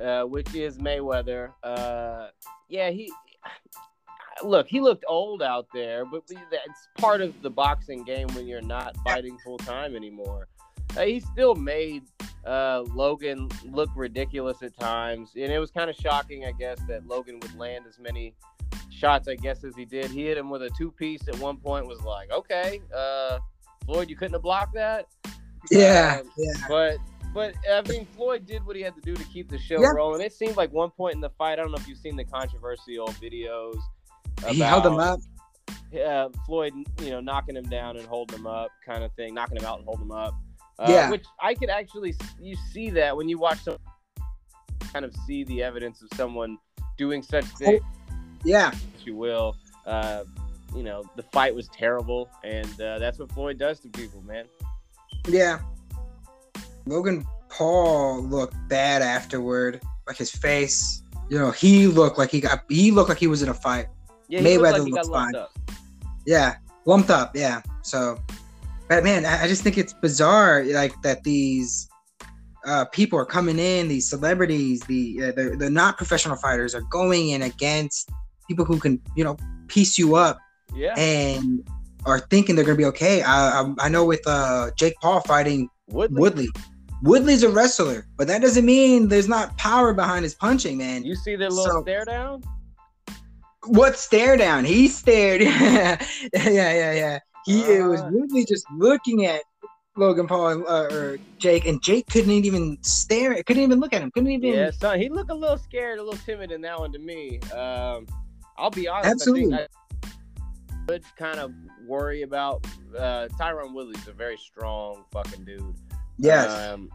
uh, which is Mayweather. Uh, yeah, he look, he looked old out there, but that's part of the boxing game when you're not fighting full time anymore. Uh, he still made uh, Logan look ridiculous at times, and it was kind of shocking, I guess, that Logan would land as many shots, I guess, as he did. He hit him with a two piece at one point. Was like, okay, uh, Floyd, you couldn't have blocked that. Yeah, um, yeah. But but I mean, Floyd did what he had to do to keep the show yeah. rolling. It seemed like one point in the fight. I don't know if you've seen the controversial videos he held him up. Yeah, Floyd, you know, knocking him down and holding him up, kind of thing, knocking him out and holding him up. Uh, yeah, which I could actually you see that when you watch some kind of see the evidence of someone doing such oh. Yeah, if you will. Uh, you know, the fight was terrible, and uh, that's what Floyd does to people, man. Yeah. Logan Paul looked bad afterward, like his face. You know, he looked like he got he looked like he was in a fight. Yeah, Mayweather like looks fine. Up. Yeah, lumped up. Yeah. So, but man, I, I just think it's bizarre, like that these uh, people are coming in, these celebrities, the uh, the, the not professional fighters are going in against people who can, you know, piece you up. Yeah. And are thinking they're gonna be okay. I I, I know with uh, Jake Paul fighting Woodley. Woodley. Woodley's a wrestler, but that doesn't mean there's not power behind his punching, man. You see the little so, stare down? What stare down? He stared. [laughs] yeah, yeah, yeah. He uh, was really just looking at Logan Paul uh, or Jake, and Jake couldn't even stare. Couldn't even look at him. Couldn't even. Yeah, son. He looked a little scared, a little timid in that one to me. Um, I'll be honest. Absolutely. I, I would kind of worry about uh, Tyron Woodley's a very strong fucking dude. Yes. Um,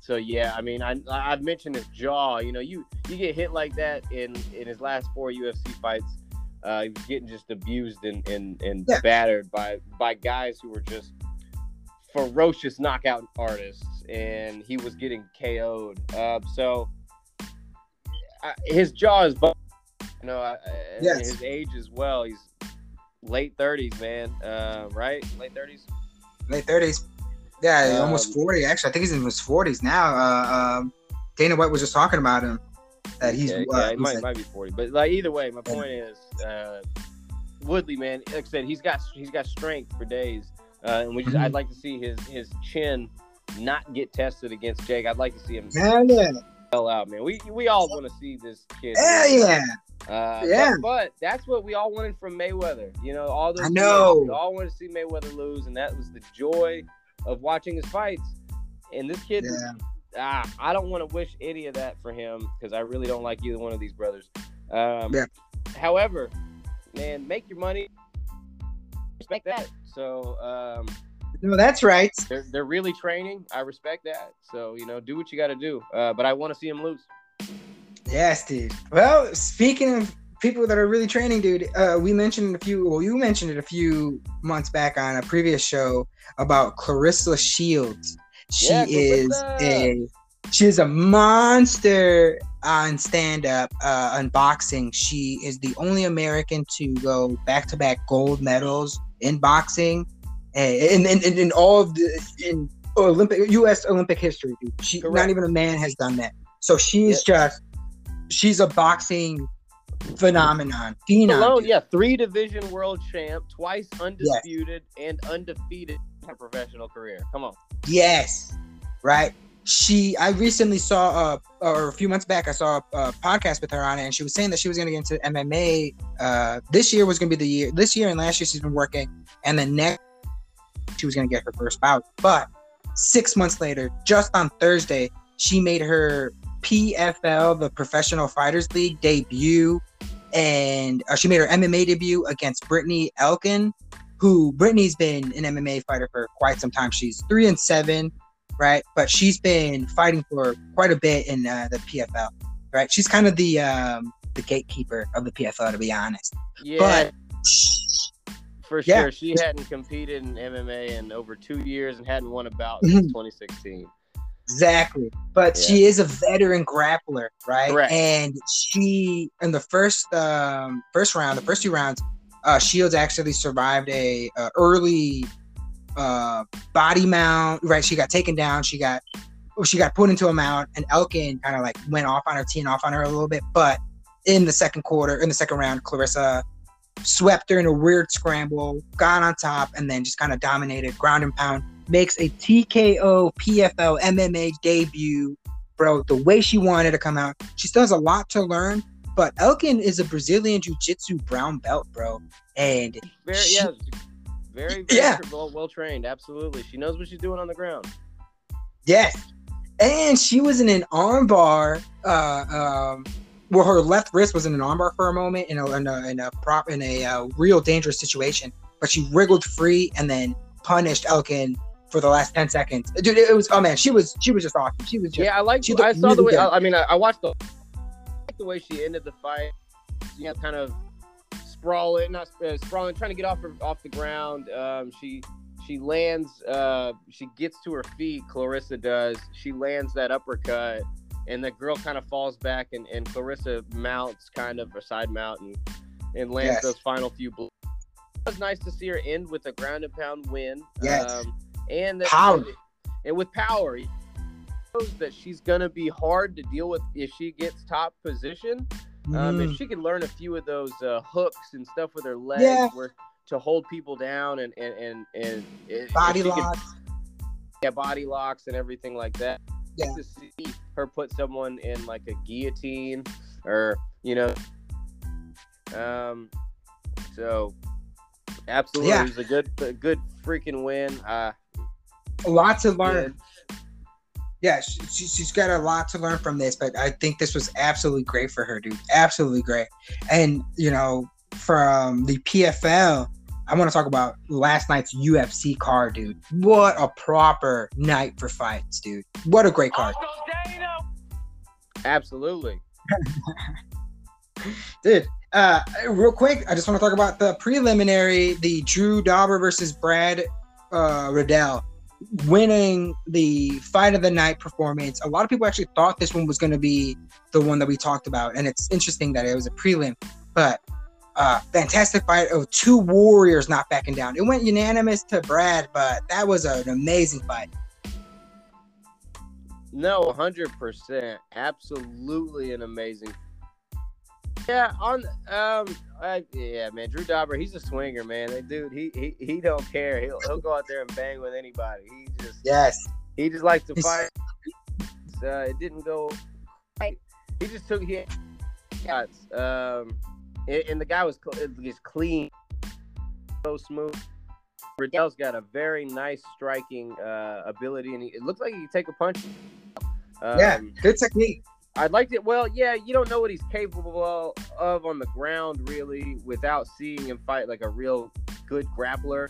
so yeah, I mean, I I've mentioned his jaw. You know, you you get hit like that in in his last four UFC fights. Uh, he was getting just abused and and, and yeah. battered by by guys who were just ferocious knockout artists, and he was getting KO'd. Uh, so I, his jaw is, you know, yes. his age as well. He's late thirties, man. Uh, right, late thirties. Late thirties. Yeah, um, almost forty. Actually, I think he's in his forties now. Uh, um, Dana White was just talking about him that he's. Yeah, yeah he might, like, might be forty, but like either way, my point is, uh, Woodley, man, like I said, he's got he's got strength for days, uh, and we just, mm-hmm. I'd like to see his his chin not get tested against Jake. I'd like to see him. Hell yeah. Hell out, man. We we all want to see this kid. Hell yeah. Uh, yeah. But, but, that's what we all wanted from Mayweather. You know, all those. I know. we all wanted to see Mayweather lose, and that was the joy of watching his fights. And this kid, yeah. Ah, I don't want to wish any of that for him because I really don't like either one of these brothers. Um, yeah. However, man, make your money, respect that. So, um, no, that's right. They're, they're really training. I respect that. So, you know, do what you got to do. Uh, but I want to see him lose. Yes, dude. Well, speaking of people that are really training, dude. Uh, we mentioned a few. Well, you mentioned it a few months back on a previous show about Claressa Shields. She yeah, is a she is a monster on stand up uh, unboxing. She is the only American to go back to back gold medals in boxing, and in, in, in, all of the in Olympic U.S. Olympic history. Dude. She Correct. not even a man has done that. So she's yep. just she's a boxing phenomenon. Phenom. Alone, yeah, three division world champ, twice undisputed yes. and undefeated professional career. Come on. Yes, right. She, I recently saw, uh, or a few months back, I saw a, a podcast with her on it, and she was saying that she was going to get into MMA. Uh, this year was going to be the year. This year and last year she's been working, and the next she was going to get her first bout. But six months later, just on Thursday, she made her PFL, the Professional Fighters League debut and uh, she made her MMA debut against Brittney Elkin, who Brittney's been an MMA fighter for quite some time. She's three and seven, right? But she's been fighting for quite a bit in uh, the PFL, right? She's kind of the um, the gatekeeper of the PFL, to be honest. Yeah. But for yeah. sure, she hadn't competed in MMA in over two years and hadn't won a bout Mhm. since 2016. Exactly. But Yeah. she is a veteran grappler, right? Correct. And she in the first um first round, the first two rounds, uh Shields actually survived a, uh early uh body mount, right? She got taken down, she got she got put into a mount and Elkin kind of like went off on her, teeing off on her a little bit, but in the second quarter, in the second round, Claressa swept her in a weird scramble, got on top, and then just kind of dominated ground and pound. Makes a TKO PFL MMA debut, bro. The way she wanted to come out, she still has a lot to learn. But Elkin is a Brazilian Jiu-Jitsu brown belt, bro, and Very, She- yeah, very, very [laughs] Yeah. well, well trained. Absolutely, she knows what she's doing on the ground. Yes. And she was in an armbar, uh, um, where her left wrist was in an armbar for a moment in a, in a, in a prop in a uh, real dangerous situation. But she wriggled free and then punished Elkin for the last ten seconds. Dude, it was oh man, she was she was just awesome. She was just Yeah, I like. she I saw the way. I. I mean, I, I watched the, the way she ended the fight. You know, kind of sprawling, not uh, sprawling, trying to get off her, off the ground. Um, she she lands. Uh, she gets to her feet. Claressa does. She lands that uppercut, and the girl kind of falls back, and, and Claressa mounts kind of a side mount and and lands Yes. those final few blows. It was nice to see her end with a ground and pound win. Yes. Um, and that, Power. and with power knows that she's gonna be hard to deal with if she gets top position. Um, Mm. If she can learn a few of those uh, hooks and stuff with her legs, Yeah. where to hold people down and and and, and body she can- locks. yeah, body locks and everything like that. Yeah. To see her put someone in like a guillotine, or you know, um, so absolutely, Yeah. it was a good, a good freaking win. Uh, A lot to learn. good. Yeah, she, she, she's got a lot to learn from this, but I think this was absolutely great for her, dude. Absolutely great. And, you know, from the PFL, I want to talk about last night's UFC card, dude. What a proper night for fights, dude. What a great card. Absolutely. [laughs] Dude, uh, real quick, I just want to talk about the preliminary, the Drew Dober versus Brad uh, Riddell winning the fight of the night performance. A lot of people actually thought this one was going to be the one that we talked about, and it's interesting that it was a prelim, but uh, fantastic fight of two warriors not backing down. It went unanimous to Brad, but that was an amazing fight. No, hundred percent, absolutely an amazing. Yeah, on um, I, yeah, man, Drew Dober, he's a swinger, man. That dude, he he, he don't care. He'll he'll go out there and bang with anybody. He just Yes. he just likes to He's- fight. Uh, it didn't go. Right. He just took he had shots. Um, and, and the guy was cl- just clean, so smooth. Riddell's got a very nice striking uh, ability, and he, it looks like he can take a punch. Um, Yeah. Good technique. I liked it. Well, yeah, you don't know what he's capable of on the ground, really, without seeing him fight like a real good grappler.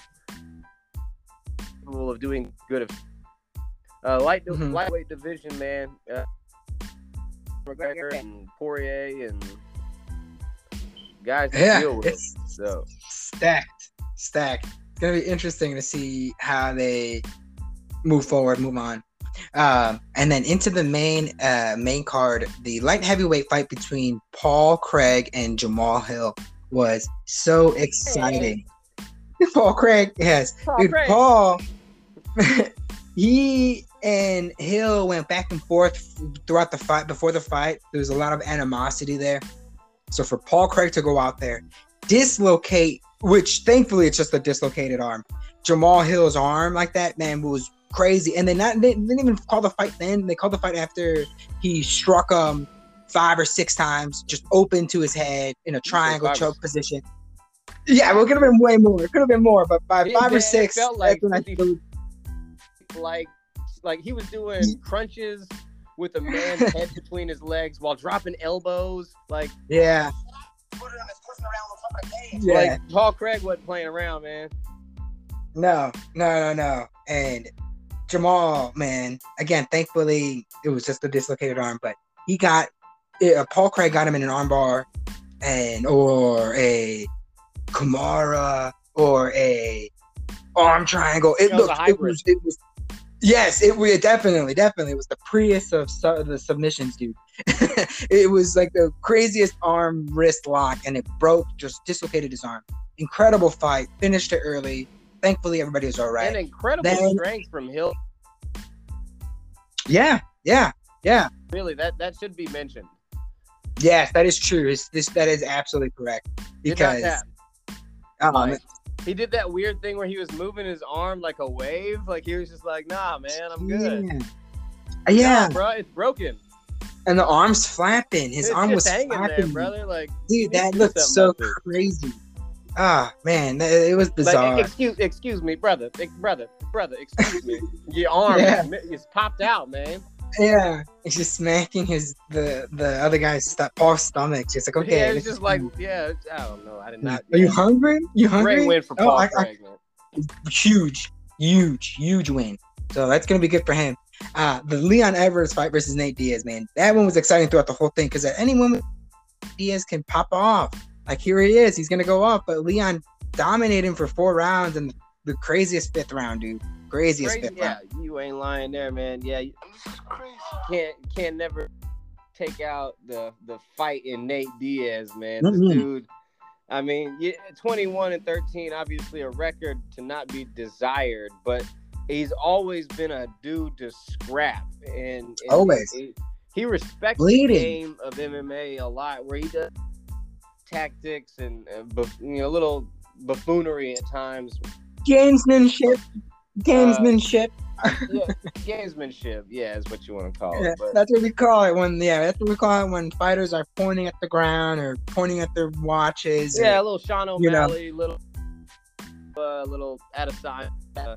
Capable of doing good. Of, uh, light Mhm. lightweight division, man. Uh, McGregor and Poirier and guys to Yeah. deal with. It's So stacked, stacked. It's gonna be interesting to see how they move forward, move on. Um, and then into the main uh, main card, the light heavyweight fight between Paul Craig and Jamal Hill was so exciting. [laughs] Paul Craig, yes, Paul dude, Craig. Paul. [laughs] he and Hill went back and forth throughout the fight. Before the fight, there was a lot of animosity there. So for Paul Craig to go out there, dislocate, which thankfully it's just a dislocated arm. Jamal Hill's arm like that, man, was crazy. And they not they didn't even call the fight then. They called the fight after he struck him five or six times, just open to his head in a triangle choke position. Yeah, well, it could have been way more. It could have been more, but by Yeah, five or six, felt like that's when I 50 feel- like like he was doing crunches with a man's [laughs] head between his legs while dropping elbows. Like yeah, Yeah. Like Paul Craig wasn't playing around, man. No, no, no, no. And Jamal, man, again, thankfully it was just a dislocated arm, but he got uh, Paul Craig got him in an armbar and or a Kimura or a arm triangle. It, looked it was it was yes, it was definitely definitely it was the Prius of su- the submissions, dude. [laughs] it was like the craziest arm wrist lock, and it broke, just dislocated his arm. Incredible fight, finished it early. Thankfully, everybody was all right. And incredible then, strength from Hill. Yeah, yeah, yeah. Really, that that should be mentioned. Yes, that is true. It's, this that is absolutely correct because um, like, he did that weird thing where he was moving his arm like a wave. Like he was just like, "Nah, man, I'm good." Yeah, yeah. Nah, bro, it's broken. And the arm's flapping. His it's arm was flapping, there, brother. Like, dude, that looked so crazy. Ah, man, it was bizarre. Like, excuse, excuse me, brother, brother, brother. Excuse me. [laughs] Your arm yeah. is, popped out, man. Yeah, he's just smacking his the the other guy's st- Paul's stomach. Just like okay, yeah, it's just like yeah, I don't know. I did not. Are you hungry? You hungry? Great win for oh, Paul I, Craig, I, huge, huge, huge win. So that's gonna be good for him. Uh, the Leon Edwards fight versus Nate Diaz, man, that one was exciting throughout the whole thing because at any moment Diaz can pop off. Like here he is, he's gonna go off, but Leon dominated him for four rounds and the craziest fifth round, dude. Craziest Crazy, fifth yeah, round. you ain't lying there, man. Yeah, can't can't never take out the the fight in Nate Diaz, man. Mm-hmm. Dude. I mean, 21 and 13, obviously a record to not be desired, but he's always been a dude to scrap, and, and always he, he respects Bleeding. the game of MMA a lot, where he does tactics and uh, you know a little buffoonery at times. Gamesmanship, gamesmanship. Uh, yeah, gamesmanship, yeah, is what you want to call yeah, it. But. That's what we call it when, yeah, that's what we call it when fighters are pointing at the ground or pointing at their watches. Yeah, or, a little Sean O'Malley, you know. little, uh, little at a side. Uh,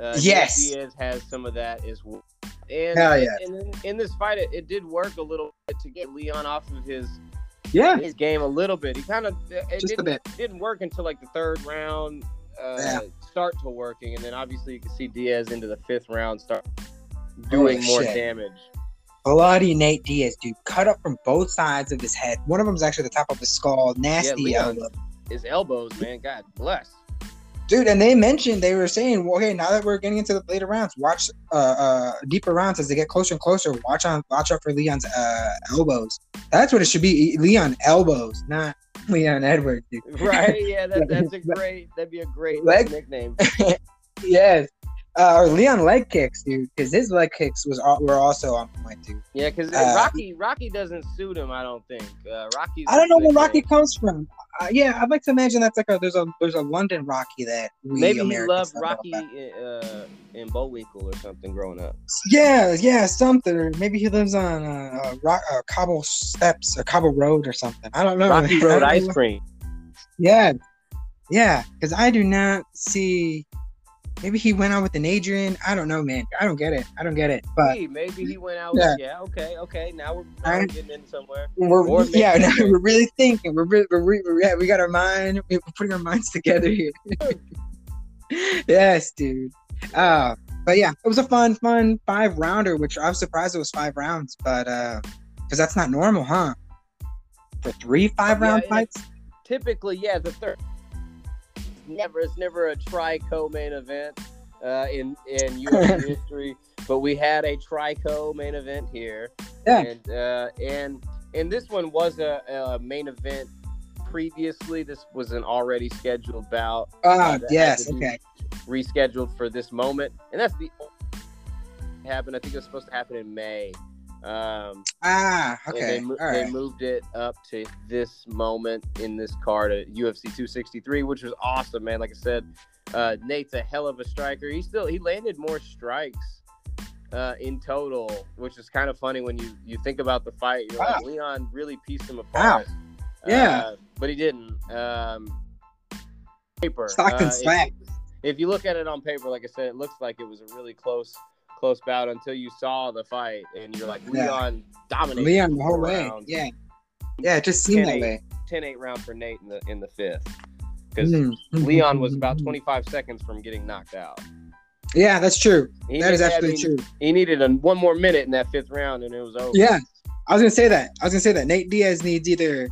uh, yes, Diaz has some of that as well. And, Hell yeah. and in, in this fight, it, it, did work a little bit to get Leon off of his yeah his game a little bit. He kind of it Just didn't, a bit. didn't work until like the third round. Uh, yeah. Start to working, and then obviously you can see Diaz into the fifth round start doing oh, more shit. damage. Bloody Nate Diaz, dude, cut up from both sides of his head. One of them's actually the top of his skull. Nasty yeah, elbow. His elbows, man. God bless dude. And they mentioned they were saying, well, okay, now that we're getting into the later rounds, watch uh, uh deeper rounds as they get closer and closer. Watch on, watch out for Leon's uh elbows. That's what it should be. Leon elbows, not Leon Edwards. Dude. [laughs] Right? [laughs] Yeah, that, that's a great. That'd be a great Leg- nickname. [laughs] yes, uh, or Leon leg kicks, dude, because his leg kicks was were also on point too. Yeah, because uh, Rocky Rocky doesn't suit him. I don't think. Uh, Rocky. I don't know where Rocky comes from. Uh, yeah, I'd like to imagine that's like a there's a there's a London Rocky that we maybe Americans he loved Rocky in, uh, in Bullwinkle or something growing up. Yeah, yeah, something. Or maybe he lives on uh, rock, uh cobble steps or cobble road or something. I don't know. Rocky [laughs] Road ice cream. Yeah, yeah, because I do not see Maybe he went out with an Adrian. I don't know, man. I don't get it. I don't get it. But maybe he went out. Yeah. With, yeah. Okay. Okay. Now we're, now we're getting in somewhere. We're, yeah. [laughs] Now we're really thinking. We're really, we're, we're, yeah, we got our mind. We're putting our minds together here. [laughs] yes, dude. Uh, but yeah, it was a fun, fun five rounder, which I was surprised it was five rounds, but uh, because that's not normal, huh? For three five round yeah, fights. Typically, yeah, the third never it's never a tri co-main event uh, in in [laughs] UFC history, but we had a tri-co main event here. Yeah. And uh, and and this one was a, a, main event previously. This was an already scheduled bout. Ah, uh, yes, okay. Rescheduled for this moment, and that's the happened. I think it was supposed to happen in May. Um, ah, okay. They, they, moved it up to this moment in this card at UFC 263, which was awesome, man. Like I said, uh, Nate's a hell of a striker. He still he landed more strikes uh, in total, which is kind of funny when you you think about the fight. You're wow. like, Leon really pieced him apart. Wow. Yeah, uh, but he didn't. Um, paper. Stockton uh, if, if you look at it on paper, like I said, it looks like it was a really close close bout until you saw the fight and you're like Leon yeah. dominated Leon the whole way. Yeah. Yeah, it just seemed that way. 10-8 round for Nate in the in the fifth because mm-hmm. [laughs] Leon was about 25 seconds from getting knocked out. Yeah, that's true. He that is absolutely true. He needed a, one more minute in that fifth round, and it was over. Yeah, I was gonna say that. I was gonna say that Nate Diaz needs either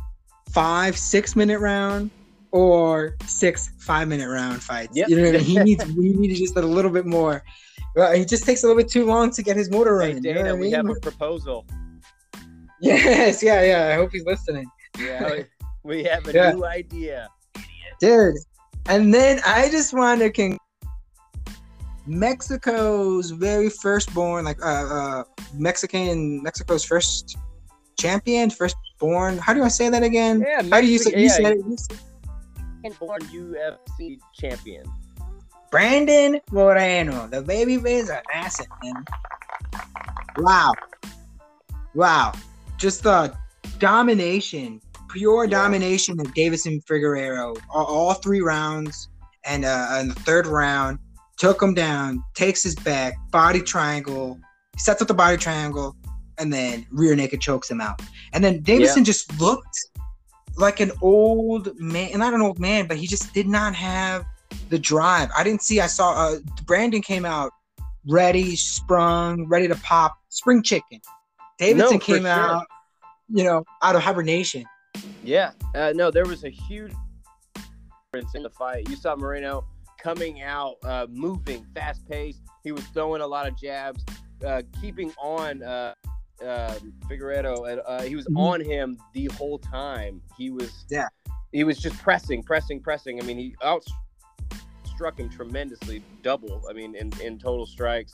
five six minute round or six five minute round fights. Yep. You know what I mean? He [laughs] needs he needed just a little bit more. Well, he just takes a little bit too long to get his motor running. Hey, Dana, you know we mean? have a proposal. [laughs] Yes, yeah, yeah. I hope he's listening. Yeah, we have a [laughs] yeah. new idea. Dude. And then I just want to con- Mexico's very firstborn, like uh, uh Mexican Mexico's first champion, firstborn. How do I say that again? Yeah, Mexican, how do you say, you yeah, said it? Born UFC champion. Brandon Moreno, the baby face assassin, man. Wow. Wow. Just the domination, pure yeah. domination of Deiveson Figueiredo All, all, three rounds, and uh, in the third round, took him down, takes his back, body triangle, sets up the body triangle, and then rear naked chokes him out. And then Deiveson yeah. just looked like an old man, not an old man, but he just did not have the drive. I didn't see. I saw uh, Brandon came out ready, sprung, ready to pop, spring chicken. Deiveson no, came sure. out, you know, out of hibernation. Yeah, uh, no, there was a huge difference in the fight. You saw Moreno coming out, uh, moving, fast paced. He was throwing a lot of jabs, uh, keeping on uh, uh, Figueiredo, and uh, he was mm-hmm. on him the whole time. He was, yeah, he was just pressing, pressing, pressing. I mean, he out struck him tremendously, double. I mean, in, in total strikes.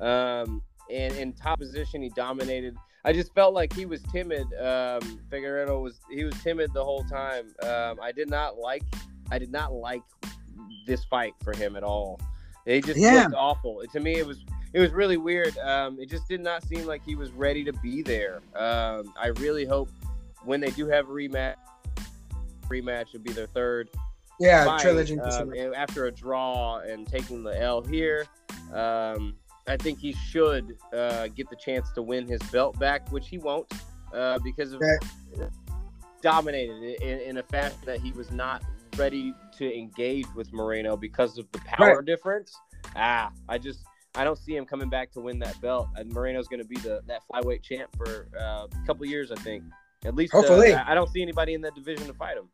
Um, and in top position, he dominated. I just felt like he was timid. Um, was he was timid the whole time. Um, I did not like I did not like this fight for him at all. It just yeah. looked awful. To me, it was it was really weird. Um, it just did not seem like he was ready to be there. Um, I really hope when they do have a rematch, rematch would be their third yeah, fight, trilogy. Um, after a draw and taking the L here, um, I think he should uh, get the chance to win his belt back, which he won't uh, because of okay. dominated in, in, a fashion that he was not ready to engage with Moreno because of the power right. difference. Ah, I just I don't see him coming back to win that belt. And Moreno's going to be the that flyweight champ for uh, a couple years, I think. At least, uh, hopefully, I don't see anybody in that division to fight him.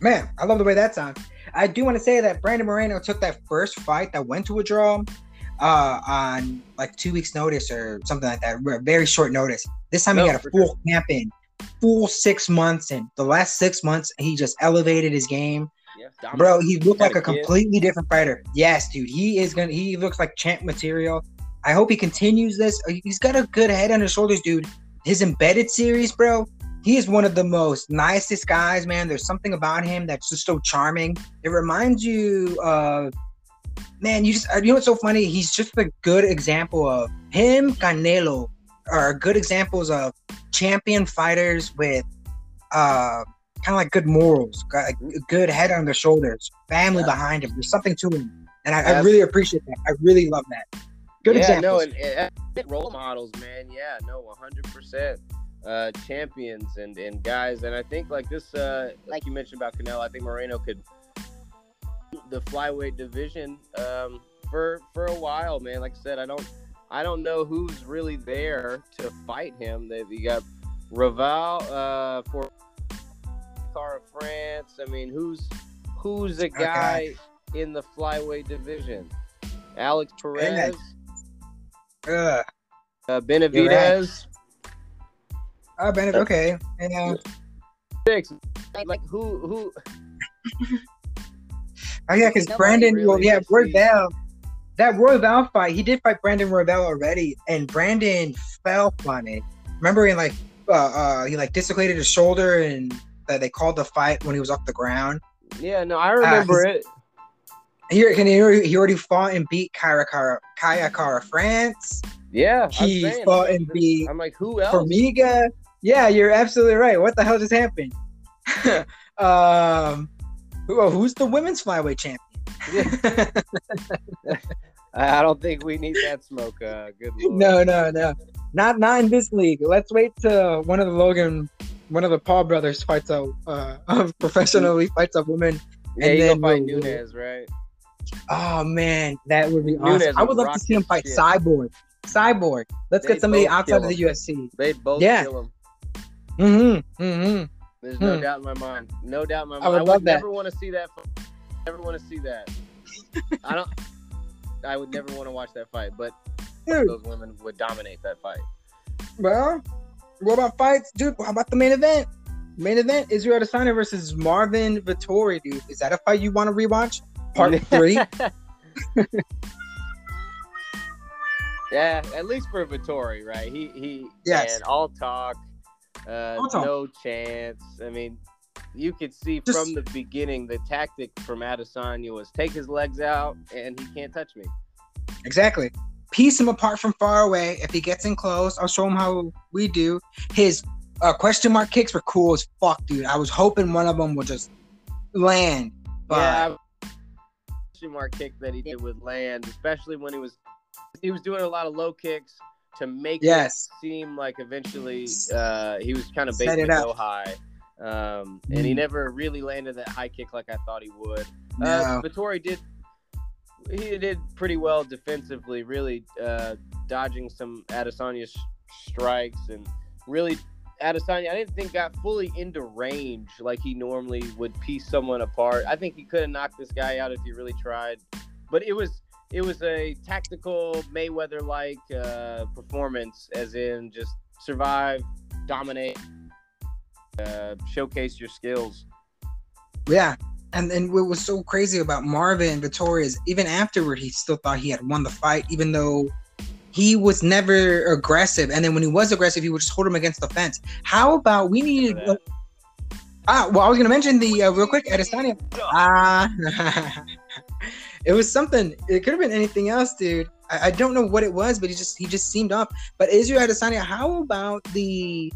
Man, I love the way that sounds. I do want to say that Brandon Moreno took that first fight that went to a draw uh, on like two weeks' notice or something like that, very short notice. This time no, he had a full sure. camp in, full six months, and the last six months he just elevated his game. Yeah, Bro, he looked like a, a completely different fighter. Yes, dude, he is gonna. He looks like champ material. I hope he continues this. He's got a good head on his shoulders, dude. His embedded series, bro he is one of the most nicest guys, man. There's something about him that's just so charming. It reminds you of, man, you just, you know what's so funny? He's just a good example of him, Canelo, are good examples of champion fighters with, uh, kind of like good morals, got a good head on their shoulders, family yeah. behind him. There's something to him, and I, I, really appreciate that. I really love that. Good yeah, examples. no, and, and role models, man. Yeah, no, 100. Uh, champions and, and guys. And I think like this, uh, like you mentioned about Canelo, I think Moreno could the flyweight division um, for for a while, man. Like I said, I don't I don't know who's really there to fight him. They've you got Royval uh, for Kara-France. I mean, who's who's a guy okay. in the flyweight division? Alex Perez. Uh, uh, Benavidez. Oh, Bennett. Okay. Yeah. Six. Like who? Who? oh yeah, because Brandon. Really well, yeah, Royval. That Royval fight, he did fight Brandon Royval already, and Brandon fell on it. Remember, he like uh, uh he like dislocated his shoulder, and that they called the fight when he was off the ground. Yeah, no, I remember uh, it. He, he, he already fought and beat Kaya Kara, Kaya Kara France. Yeah, he saying, fought and beat. I'm like, who else? Formiga. Yeah, you're absolutely right. What the hell just happened? [laughs] um, who, who's the women's flyweight champion? [laughs] I don't think we need that smoke. Uh, good. [laughs] Lord. No, no, no, not not in this league. Let's wait till one of the Logan one of the Paul brothers fights a uh, professionally fights a woman. Yeah, and then fight Nunes, right? Oh man, that would be awesome. I would love to see him fight shit. Cyborg. Cyborg. Let's they get somebody outside of the UFC. They both yeah. kill him. Mm-hmm. Mm-hmm. There's no hmm. doubt in my mind. No doubt in my mind. I would, I would never want to see that. Never want to see that. I don't. I would never want to watch that fight, but dude. those women would dominate that fight. Well, what about fights, dude? How about the main event? Main event: Israel Adesanya versus Marvin Vettori, dude. Is that a fight you want to rewatch? Part [laughs] three. [laughs] yeah, at least for Vettori, right? He he. Yes. And all talk, uh, no chance. I mean, you could see Just, from the beginning the tactic from Adesanya was take his legs out and he can't touch me. Exactly. Piece him apart from far away. If he gets in close, I'll show him how we do. His uh, question mark kicks were cool as fuck, dude. I was hoping one of them would just land. But... Yeah, question mark kick that he did would land, especially when he was he was doing a lot of low kicks to make yes. it seem like eventually uh, he was kind of basically go high. Um, and he mm. never really landed that high kick like I thought he would. Uh, no. Uh, Vettori did he did pretty well defensively, really uh, dodging some Adesanya strikes and really Adesanya. I didn't think got fully into range like he normally would piece someone apart. I think he could have knocked this guy out if he really tried, but it was it was a tactical Mayweather like uh, performance, as in just survive, dominate, uh, showcase your skills. Yeah, and and what was so crazy about Marvin Vettori is even afterward he still thought he had won the fight, even though he was never aggressive. And then when he was aggressive, he would just hold him against the fence. How about we need? Ah, well, I was gonna mention the uh, real quick Adesanya. Ah, [laughs] it was something. It could have been anything else, dude. I, I, don't know what it was, but he just he just seemed off. But Israel Adesanya, how about the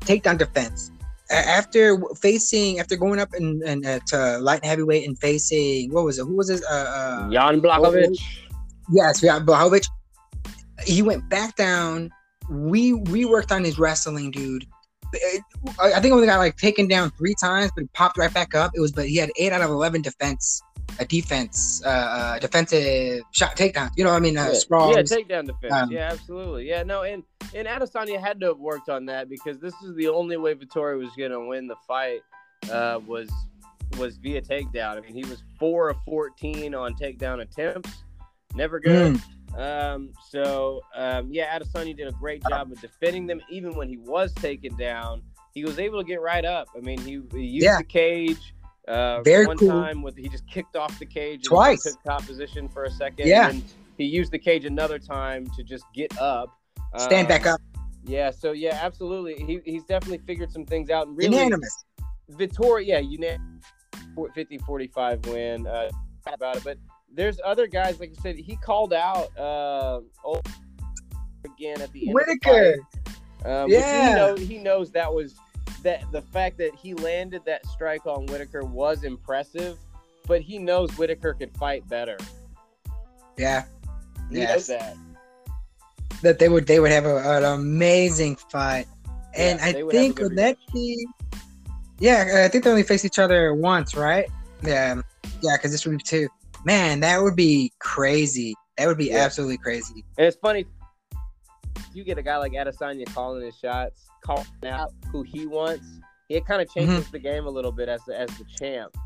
takedown defense? after facing after going up and and uh, to light heavyweight and facing what was it? Who was this? Uh, uh, Jan Blachowicz. Yes, Jan Blachowicz. He went back down. We we worked on his wrestling, dude. I think only got like taken down three times, but he popped right back up. It was, but he had eight out of eleven defense a defense, uh, uh, defensive shot takedown. You know, what I mean, uh, yeah. sprawls. Yeah, takedown defense. Um, yeah, absolutely. Yeah, no, and and Adesanya had to have worked on that because this is the only way Vettori was going to win the fight. Uh, was was via takedown. I mean, he was four of fourteen on takedown attempts. Never good. Mm. Um, so um, yeah, Adesanya did a great job of defending them, even when he was taken down. He was able to get right up. I mean, he, he used yeah. the cage. Uh, Very one cool. time with he just kicked off the cage twice, took top position for a second. Yeah, and he used the cage another time to just get up, stand um, back up. Yeah, so yeah, absolutely. He, he's definitely figured some things out. And really, unanimous. Vettori, yeah, unanimous 50 45 win uh, about it. But there's other guys, like I said, he called out uh, again at the end. Whittaker. Um, yeah. He, know, he knows that was that the fact that he landed that strike on Whittaker was impressive, but he knows Whittaker could fight better. Yeah. He yes. that. That they would they would have a, an amazing fight. And yeah, I think that he Yeah, I think they only face each other once, right? Yeah. Um, yeah, because this would be two. Man, that would be crazy. That would be yeah. absolutely crazy. And it's funny you get a guy like Adesanya calling his shots, calling out who he wants, it kind of changes mm-hmm. the game a little bit as the as the champ.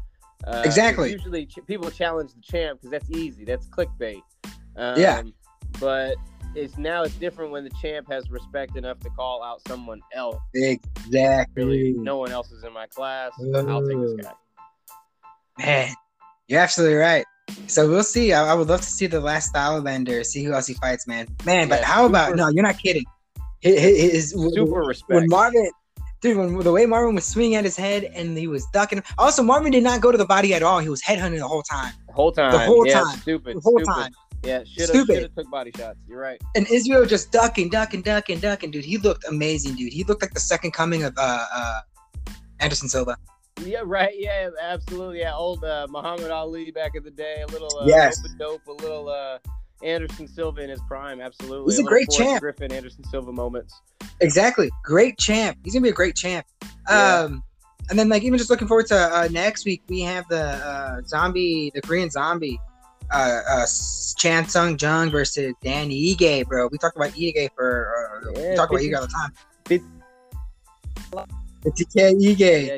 Uh, exactly. Usually, ch- people challenge the champ because that's easy. That's clickbait. Um, yeah. But it's now it's different when the champ has respect enough to call out someone else. Exactly. Really, no one else is in my class. I'll take this guy. Man, you're absolutely right. So we'll see. I, I, would love to see the last Stylebender, see who else he fights, man. Man, but how about no? You're not kidding. His, his, super respect. When Marvin, dude, when the way Marvin was swinging at his head and he was ducking. Also, Marvin did not go to the body at all. He was headhunting the whole time. The whole time. The whole yeah, time. Stupid. The whole stupid. time. Yeah, should have took body shots. You're right. And Israel just ducking, ducking, ducking, ducking, dude. He looked amazing, dude. He looked like the second coming of uh, uh, Anderson Silva. Yeah, right. Yeah, absolutely. Yeah, old uh, Muhammad Ali back in the day. A little uh, yes. dope, a little uh, Anderson Silva in his prime. Absolutely, he's a, a great champ. Griffin Anderson Silva moments. Exactly, great champ. He's gonna be a great champ. Yeah. Um, and then like even just looking forward to uh, next week, we have the uh, zombie, the Korean zombie, uh, uh Chan Sung Jung versus Dan Ige, bro. We talked about Ige for uh, yeah, we talk about Ige all the time. 50k Ige. Yeah,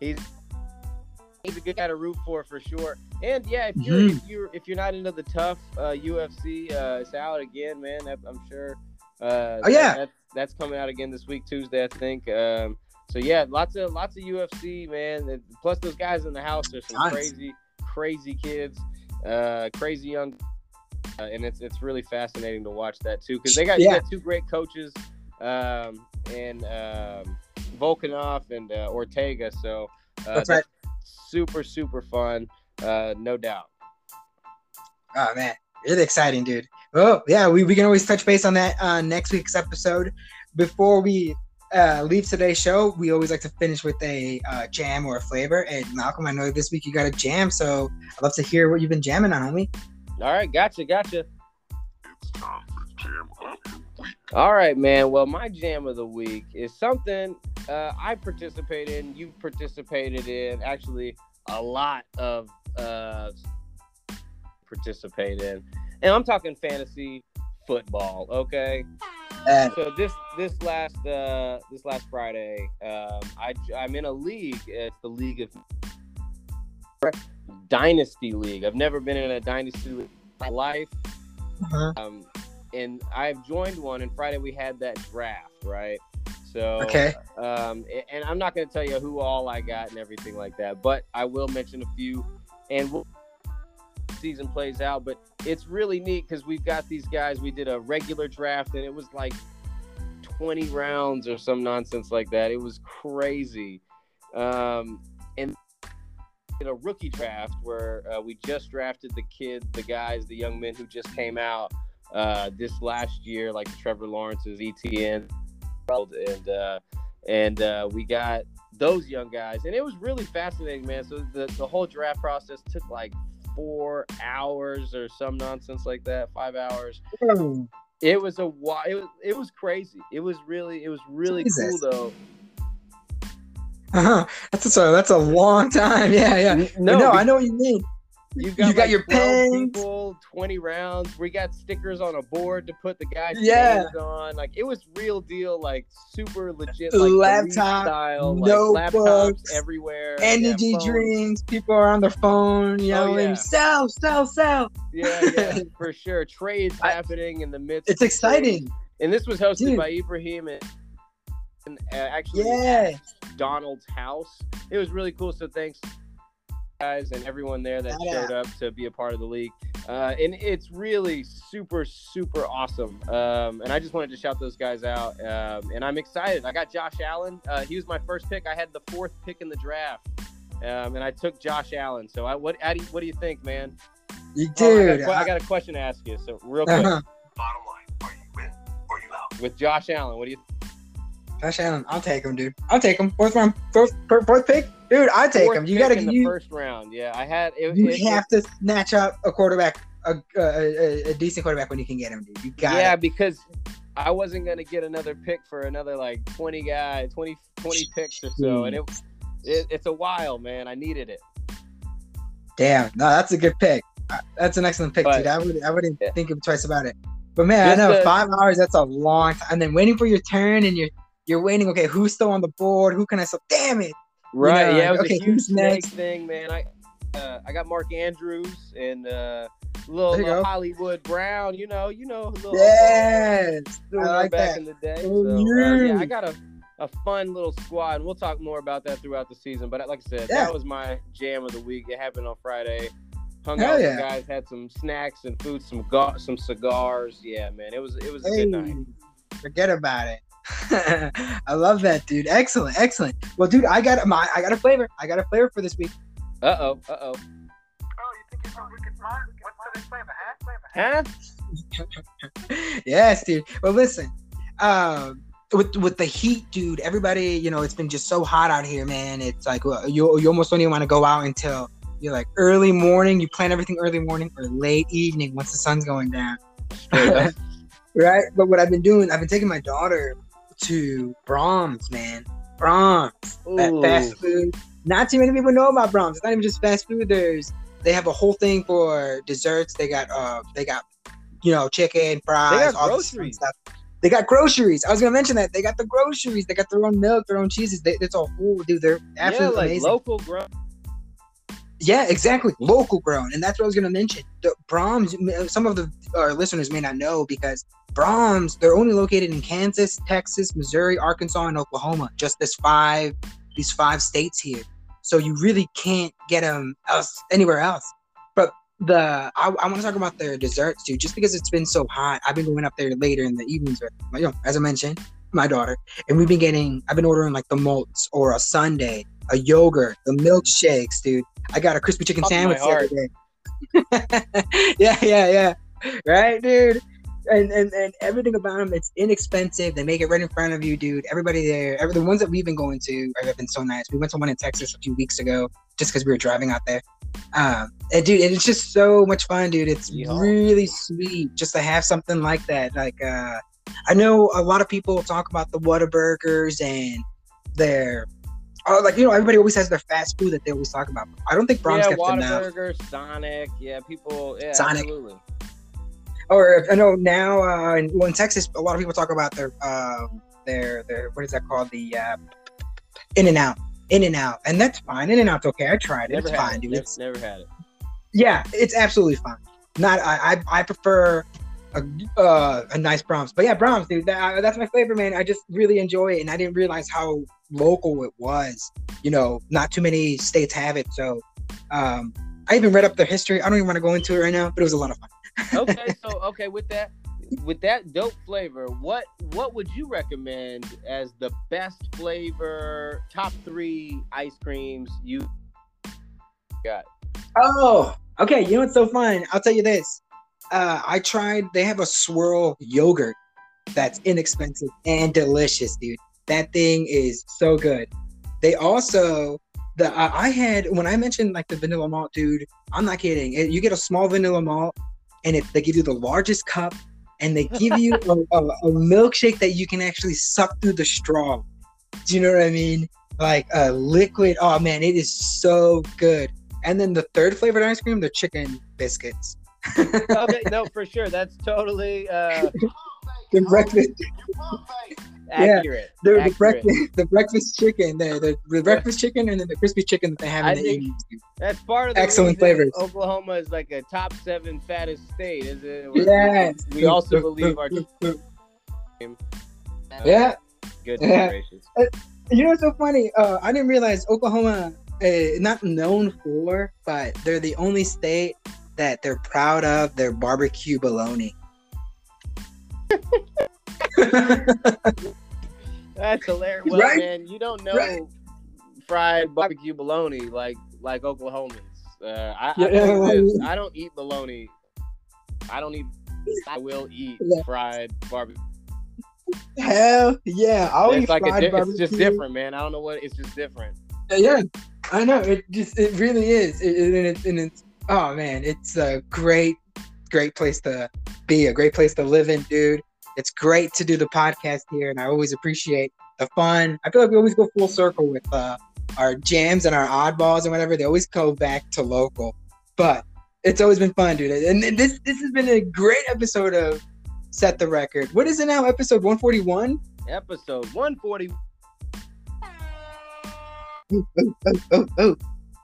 he's he's a good guy to root for for sure. And yeah, if you're mm-hmm. if you're if you're not into the TUF uh, UFC, uh, it's out again, man. I'm sure. Uh, oh yeah, that's, that's coming out again this week, Tuesday, I think. Um, so yeah, lots of lots of UFC, man. And plus those guys in the house are some nice. crazy, crazy kids, uh, crazy young, uh, and it's it's really fascinating to watch that too because they got, yeah. got two great coaches, um, and um, Volkanov and uh, Ortega. So uh, that's, right. super super fun, uh, no doubt. Oh man, really exciting, dude. Well, yeah, we, we can always touch base on that uh, next week's episode. Before we uh, leave today's show, we always like to finish with a uh, jam or a flavor. And Malcolm, I know this week you got a jam, so I'd love to hear what you've been jamming on, homie. All right, gotcha, gotcha. It's time for jam of the week. All right, man. Well, my jam of the week is something uh, I participate in. You participated in. Actually, a lot of uh, participate in, and I'm talking fantasy football. Okay. so this this last uh, this last Friday, um, I I'm in a league. It's the league of dynasty league. I've never been in a dynasty league in my life. Uh-huh. Um, and I've joined one. And Friday we had that draft, right? So okay. Um, and I'm not going to tell you who all I got and everything like that, but I will mention a few. And we'll season plays out, but it's really neat because we've got these guys. We did a regular draft and it was like 20 rounds or some nonsense like that. It was crazy. Um, and in a rookie draft where uh, we just drafted the kids, the guys, the young men who just came out uh, this last year, like Trevor Lawrence's Etienne, and uh, and uh, we got those young guys, and it was really fascinating, man. So the the whole draft process took like four hours or some nonsense like that, five hours. It was a it was it was crazy. It was really it was really Jesus. cool though. Uh-huh. [laughs] That's a that's a long time. Yeah, yeah. No, no, I know what you mean. You've got, you got like your pens. people, 20 rounds. We got stickers on a board to put the guys' yeah. on. Like it was real deal, like super legit, like laptop style, like laptops everywhere, energy yeah, drinks. People are on their phone yelling, oh, yeah. "Sell, sell, sell!" Yeah, yeah, [laughs] for sure. Trades I, happening in the midst. It's exciting. And this was hosted Dude. by Ibrahim and, and uh, actually yeah. Donald's house. It was really cool. So thanks guys and everyone there that showed up to be a part of the league. Uh, and it's really super, super awesome. Um, and I just wanted to shout those guys out. Um, and I'm excited. I got Josh Allen. Uh, he was my first pick. I had the fourth pick in the draft. Um, and I took Josh Allen. So I, what, Addy, what do you think, man? You do. Oh, I, got, I, got, a question to ask you. So real quick. Uh-huh. Bottom line, are you in or are you out? With Josh Allen, what do you? Josh Allen, I'll take him, dude. I'll take him. Fourth round, fourth, fourth pick. Dude, I take him. You got to get the first round. Yeah, I had. It, you it, have it, to snatch up a quarterback, a, a, a, decent quarterback when you can get him, dude. You got. Yeah, because I wasn't gonna get another pick for another like twenty guy, 20, 20 picks or so, and it, it it's a while, man. I needed it. Damn, no, that's a good pick. That's an excellent pick, but, dude. I would I wouldn't yeah. think twice about it. But man, Just I know the, five hours. That's a long time. And then waiting for your turn, and you're you're waiting. Okay, who's still on the board? Who can I sell? Damn it! Right. You know, yeah, it was okay, a huge next thing, man. I uh, I got Mark Andrews and uh, little, little Hollywood Brown. You know, you know, little yes, I like back that. in the day. So, uh, yeah, I got a a fun little squad, and we'll talk more about that throughout the season. But like I said, yeah. that was my jam of the week. It happened on Friday. Hung Hell out yeah. with guys, had some snacks and food, some go- some cigars. Yeah, man, it was it was a hey, good night. Forget about it. [laughs] I love that, dude. Excellent, excellent. Well, dude, I got my, I got a flavor. I got a flavor for this week. Uh oh, uh oh. Oh, you think you're from Wicked Smart? What's [laughs] today's flavor, huh? Flavor, huh? yes, dude. Well, listen. Um, with with the heat, dude. Everybody, you know, it's been just so hot out here, man. It's like you you almost don't even want to go out until You're like early morning. You plan everything early morning or late evening once the sun's going down. [laughs] right. But what I've been doing, I've been taking my daughter to Braum's, man. Braum's, that fast food. Not too many people know about Braum's. It's not even just fast food. There's they have a whole thing for desserts. They got uh they got you know chicken, fries, all groceries. stuff. They got groceries. I was gonna mention that they got the groceries. They got their own milk, their own cheeses. They, it's a whole dude. They're absolutely yeah, like amazing. local grown. Yeah, exactly. Local grown, and that's what I was gonna mention. The Braum's. Some of the our listeners may not know because Braum's. They're only located in Kansas, Texas, Missouri, Arkansas, and Oklahoma. Just this five, these five states here. So you really can't get them else anywhere else. But the I, I want to talk about their desserts too, just because it's been so hot. I've been going up there later in the evenings with, you know, as I mentioned, my daughter, and we've been getting. I've been ordering like the malts or a sundae, a yogurt, the milkshakes, dude. I got a crispy chicken sandwich the other day. [laughs] yeah, yeah, yeah. Right, dude and, and and everything about them it's inexpensive. They make it right in front of you dude. Everybody there every, the ones that we've been going to have been so nice. We went to one in texas a few weeks ago just because we were driving out there. Um and dude it's just so much fun dude. It's really sweet just to have something like that. Like uh i know a lot of people talk about the Whataburgers and their Oh, like you know, everybody always has their fast food that they always talk about. I don't think Braum's yeah, Whataburger, Sonic, yeah, people, yeah, Sonic. absolutely or I know now uh, in, well, in Texas, a lot of people talk about their uh, their their what is that called the uh, In and Out, In and Out, and that's fine. In and Out's okay. I tried it. Never it's fine, it. dude. Never, it's, never had it. Yeah, it's absolutely fine. Not I I, I prefer a, uh, a nice Braum's, but yeah, Braum's, dude. That, that's my favorite, man. I just really enjoy it, and I didn't realize how local it was. You know, not too many states have it, so. Um, I even read up their history. I don't even want to go into it right now, but it was a lot of fun okay, so okay with that with that dope flavor, what what would you recommend as the best flavor top three ice creams you got? Oh, okay. You know what's so fun? I'll tell you this. Uh, I tried. They have a swirl yogurt that's inexpensive and delicious, dude. That thing is so good. They also the uh, I had when I mentioned like the vanilla malt, dude. I'm not kidding. It, you get a small vanilla malt and it, they give you the largest cup and they give you [laughs] a, a, a, milkshake that you can actually suck through the straw. Do you know what I mean? Like a liquid. Oh man, it is so good. And then the third flavored ice cream, the chicken biscuits. okay, no, [laughs] for sure. That's totally uh [laughs] the breakfast accurate. Yeah, the, the breakfast [laughs] the breakfast chicken, the, the, the breakfast chicken, and then the crispy chicken that they have in I the evenings. That's part of the excellent flavors. Oklahoma is like a top seven fattest state, is it? Yes. We also believe our. yeah. Good yeah. gracious. Uh, you know what's so funny? Uh, I didn't realize Oklahoma, uh, not known for, but they're the only state that they're proud of their barbecue bologna. [laughs] That's hilarious. Well, right? man, you don't know right. fried barbecue bologna like like Oklahomans. Uh, I, yeah. I, [laughs] I, don't eat bologna. I don't eat. I will eat yeah. fried barbecue. Hell yeah! I'll it's eat like fried a, barbecue. It's just different, man. I don't know what. It's just different. Yeah, I know. It just it really is. It, it, it, and it's oh man, it's a great, great place to be. A great place to live in, dude. It's great to do the podcast here, and I always appreciate the fun. I feel like we always go full circle with uh, our jams and our oddballs and whatever. They always go back to local, but it's always been fun, dude. And, this this has been a great episode of Set the Record. What is it now? Episode one forty one. Episode one forty. [laughs] Oh, oh, oh, oh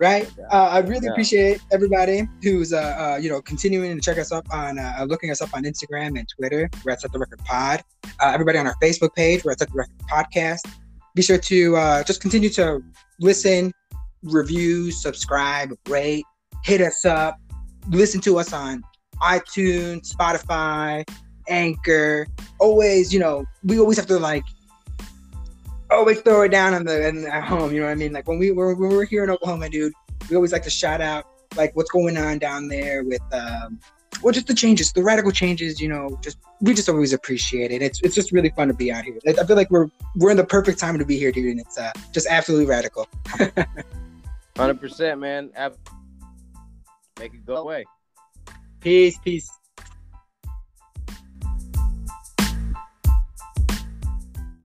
right? Uh, I really yeah. appreciate everybody who's, uh, uh, you know, continuing to check us up on, uh, uh, looking us up on Instagram and Twitter. We're at Set the Record Pod. Uh, everybody on our Facebook page, we're at Set the Record Podcast. Be sure to just continue to listen, review, subscribe, rate, hit us up, listen to us on iTunes, Spotify, Anchor. Always, you know, we always have to like always throw it down on the in, at home. You know what I mean? Like when we were when we were here in Oklahoma, dude, we always like to shout out like what's going on down there with um, well, just the changes, the radical changes. You know, just we just always appreciate it. It's it's just really fun to be out here. I feel like we're we're in the perfect time to be here, dude, and it's uh, just absolutely radical. Hundred percent, man. Make it go away. Peace, peace.